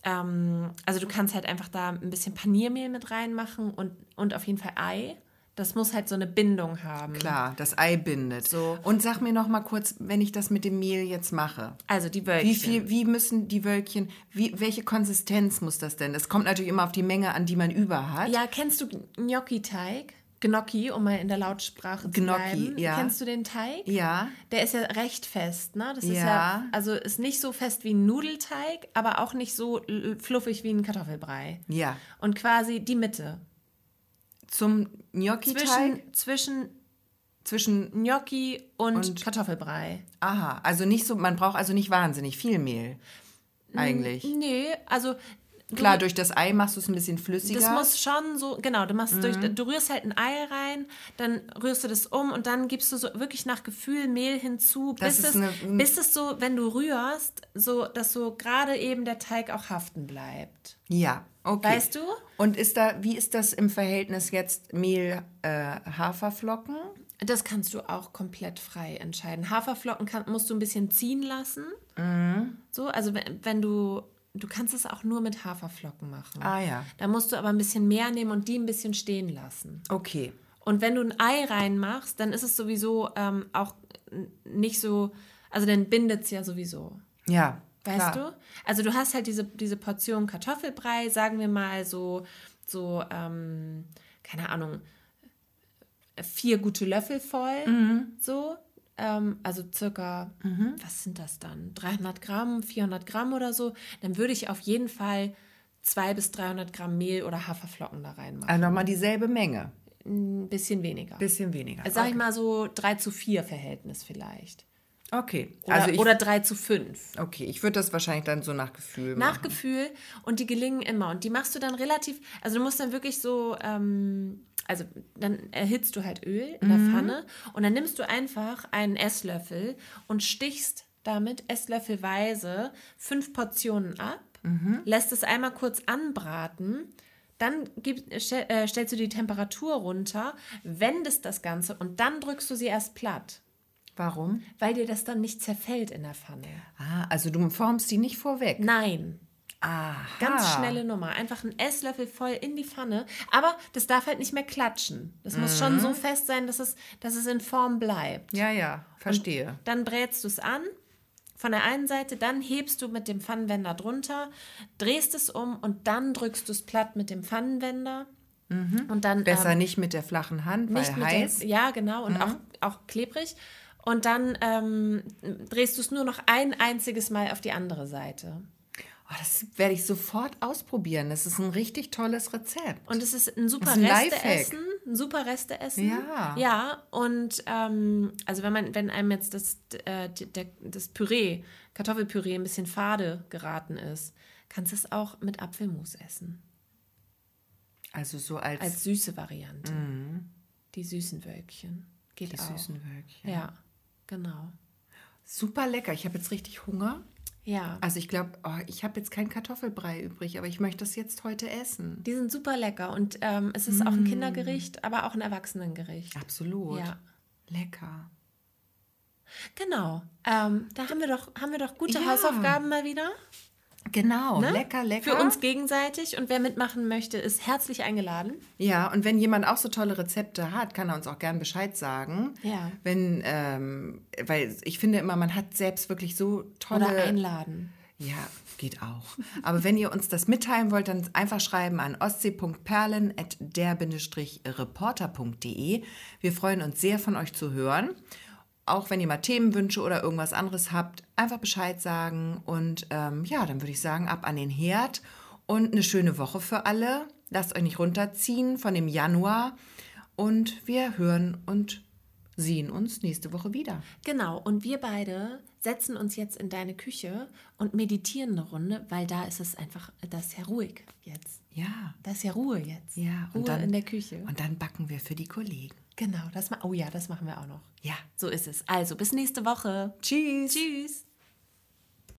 ähm, also du kannst halt einfach da ein bisschen Paniermehl mit reinmachen und, und auf jeden Fall Ei. Das muss halt so eine Bindung haben. Klar, das Ei bindet. So. Und sag mir noch mal kurz, wenn ich das mit dem Mehl jetzt mache. Also die Wölkchen. Wie viel, wie müssen die Wölkchen, wie, welche Konsistenz muss das denn? Das kommt natürlich immer auf die Menge an, die man über hat. Ja, kennst du Gnocchi-Teig? Gnocchi, um mal in der Lautsprache zu Gnocchi, bleiben. ja. Kennst du den Teig? Ja. Der ist ja recht fest, ne? Das ist Ja. ja, also ist nicht so fest wie ein Nudelteig, aber auch nicht so fluffig wie ein Kartoffelbrei. Ja. Und quasi die Mitte. Zum Gnocchi-Teig Zwischen, zwischen zwischen, Gnocchi und, Und- Kartoffelbrei. aha, also nicht so, man braucht also nicht wahnsinnig viel Mehl. Eigentlich. Nee, also Klar, durch das Ei machst du es ein bisschen flüssiger. das muss schon so, genau, du machst durch, Mhm. du rührst halt ein Ei rein, dann rührst du das um und dann gibst du so wirklich nach Gefühl Mehl hinzu, bis ist es, eine- bis es so, wenn du rührst, so, dass so gerade eben der Teig auch haften bleibt. Ja, okay. Weißt du? Und ist da, wie ist das im Verhältnis jetzt Mehl, äh, Haferflocken? Das kannst du auch komplett frei entscheiden. Haferflocken kann, musst du ein bisschen ziehen lassen. Mhm. So, also wenn, wenn du, du kannst es auch nur mit Haferflocken machen. Ah ja, Da musst du aber ein bisschen mehr nehmen und die ein bisschen stehen lassen. okay. Und wenn du ein Ei reinmachst, dann ist es sowieso ähm, auch nicht so, also dann bindet es ja sowieso. Ja, Weißt klar. du? Also du hast halt diese, diese Portion Kartoffelbrei, sagen wir mal so, so ähm, keine Ahnung, vier gute Löffel voll, Mhm. so. Ähm, also circa, was sind das dann? 300 Gramm, 400 Gramm oder so. Dann würde ich auf jeden Fall 200 bis 300 Gramm Mehl oder Haferflocken da reinmachen. Also nochmal dieselbe Menge. Ein bisschen weniger. Bisschen weniger. Also sag ich okay. mal so 3 zu 4 Verhältnis vielleicht. Okay. Oder, also ich, oder 3 zu 5. okay, ich würde das wahrscheinlich dann so nach Gefühl Nach machen. Gefühl und die gelingen immer. Und die machst du dann relativ, also du musst dann wirklich so, ähm, also dann erhitzt du halt Öl in der Pfanne und dann nimmst du einfach einen Esslöffel und stichst damit esslöffelweise fünf Portionen ab lässt es einmal kurz anbraten, dann gib, stell, äh, stellst du die Temperatur runter, wendest das Ganze und dann drückst du sie erst platt, Warum? weil dir das dann nicht zerfällt in der Pfanne. Ah, also du formst die nicht vorweg. Nein, Aha. Ganz schnelle Nummer. Einfach einen Esslöffel voll in die Pfanne. Aber das darf halt nicht mehr klatschen. Das muss schon so fest sein, dass es, dass es in Form bleibt. Ja, ja, verstehe. Dann brätst du es an. Von der einen Seite, dann hebst du mit dem Pfannenwender drunter, drehst es um und dann drückst du es platt mit dem Pfannenwender. Und dann Besser ähm, nicht mit der flachen Hand, nicht weil mit heiß. Der, ja, genau. Und auch, auch klebrig. Und dann ähm, drehst du es nur noch ein einziges Mal auf die andere Seite. Oh, das werde ich sofort ausprobieren. Das ist ein richtig tolles Rezept. Und es ist ein super ist ein. Resteessen. Ein super Resteessen. Ja. Ja, und ähm, also wenn man, wenn einem jetzt das, äh, der, das Püree, Kartoffelpüree ein bisschen fade geraten ist, kannst du es auch mit Apfelmus essen. also so als, Als süße Variante. Die süßen Wölkchen. Geht Mhm. die auch. süßen Wölkchen. Ja, genau. Super lecker. Ich habe jetzt richtig Hunger. Ja. Also ich glaube, oh, ich habe jetzt keinen Kartoffelbrei übrig, aber ich möchte das jetzt heute essen. Die sind super lecker und ähm, es ist auch ein Kindergericht, aber auch ein Erwachsenengericht. Absolut. Ja. Lecker. Genau. Ähm, da haben wir doch, haben wir doch gute Ja. Hausaufgaben mal wieder. Genau, Ne? lecker, lecker. Für uns gegenseitig. Und wer mitmachen möchte, ist herzlich eingeladen. Ja, und wenn jemand auch so tolle Rezepte hat, kann er uns auch gern Bescheid sagen. Ja. Wenn, ähm, weil ich finde immer, man hat selbst wirklich so tolle. Oder einladen. Ja, geht auch. Aber wenn ihr uns das mitteilen wollt, dann einfach schreiben an ostsee.perlen.der-reporter.de. Wir freuen uns sehr, von euch zu hören. Auch wenn ihr mal Themenwünsche oder irgendwas anderes habt, einfach Bescheid sagen. Und ähm, ja, dann würde ich sagen, ab an den Herd und eine schöne Woche für alle. Lasst euch nicht runterziehen von dem Januar. Und wir hören und sehen uns nächste Woche wieder. Genau. Und wir beide setzen uns jetzt in deine Küche und meditieren eine Runde, weil da ist es einfach, da ist ja ruhig jetzt. Ja. Da ist ja Ruhe jetzt. Ja, Ruhe und dann, in der Küche. Und dann backen wir für die Kollegen. Genau. Das ma oh ja, das machen wir auch noch. Ja. So ist es. Also, bis nächste Woche. Tschüss. Tschüss.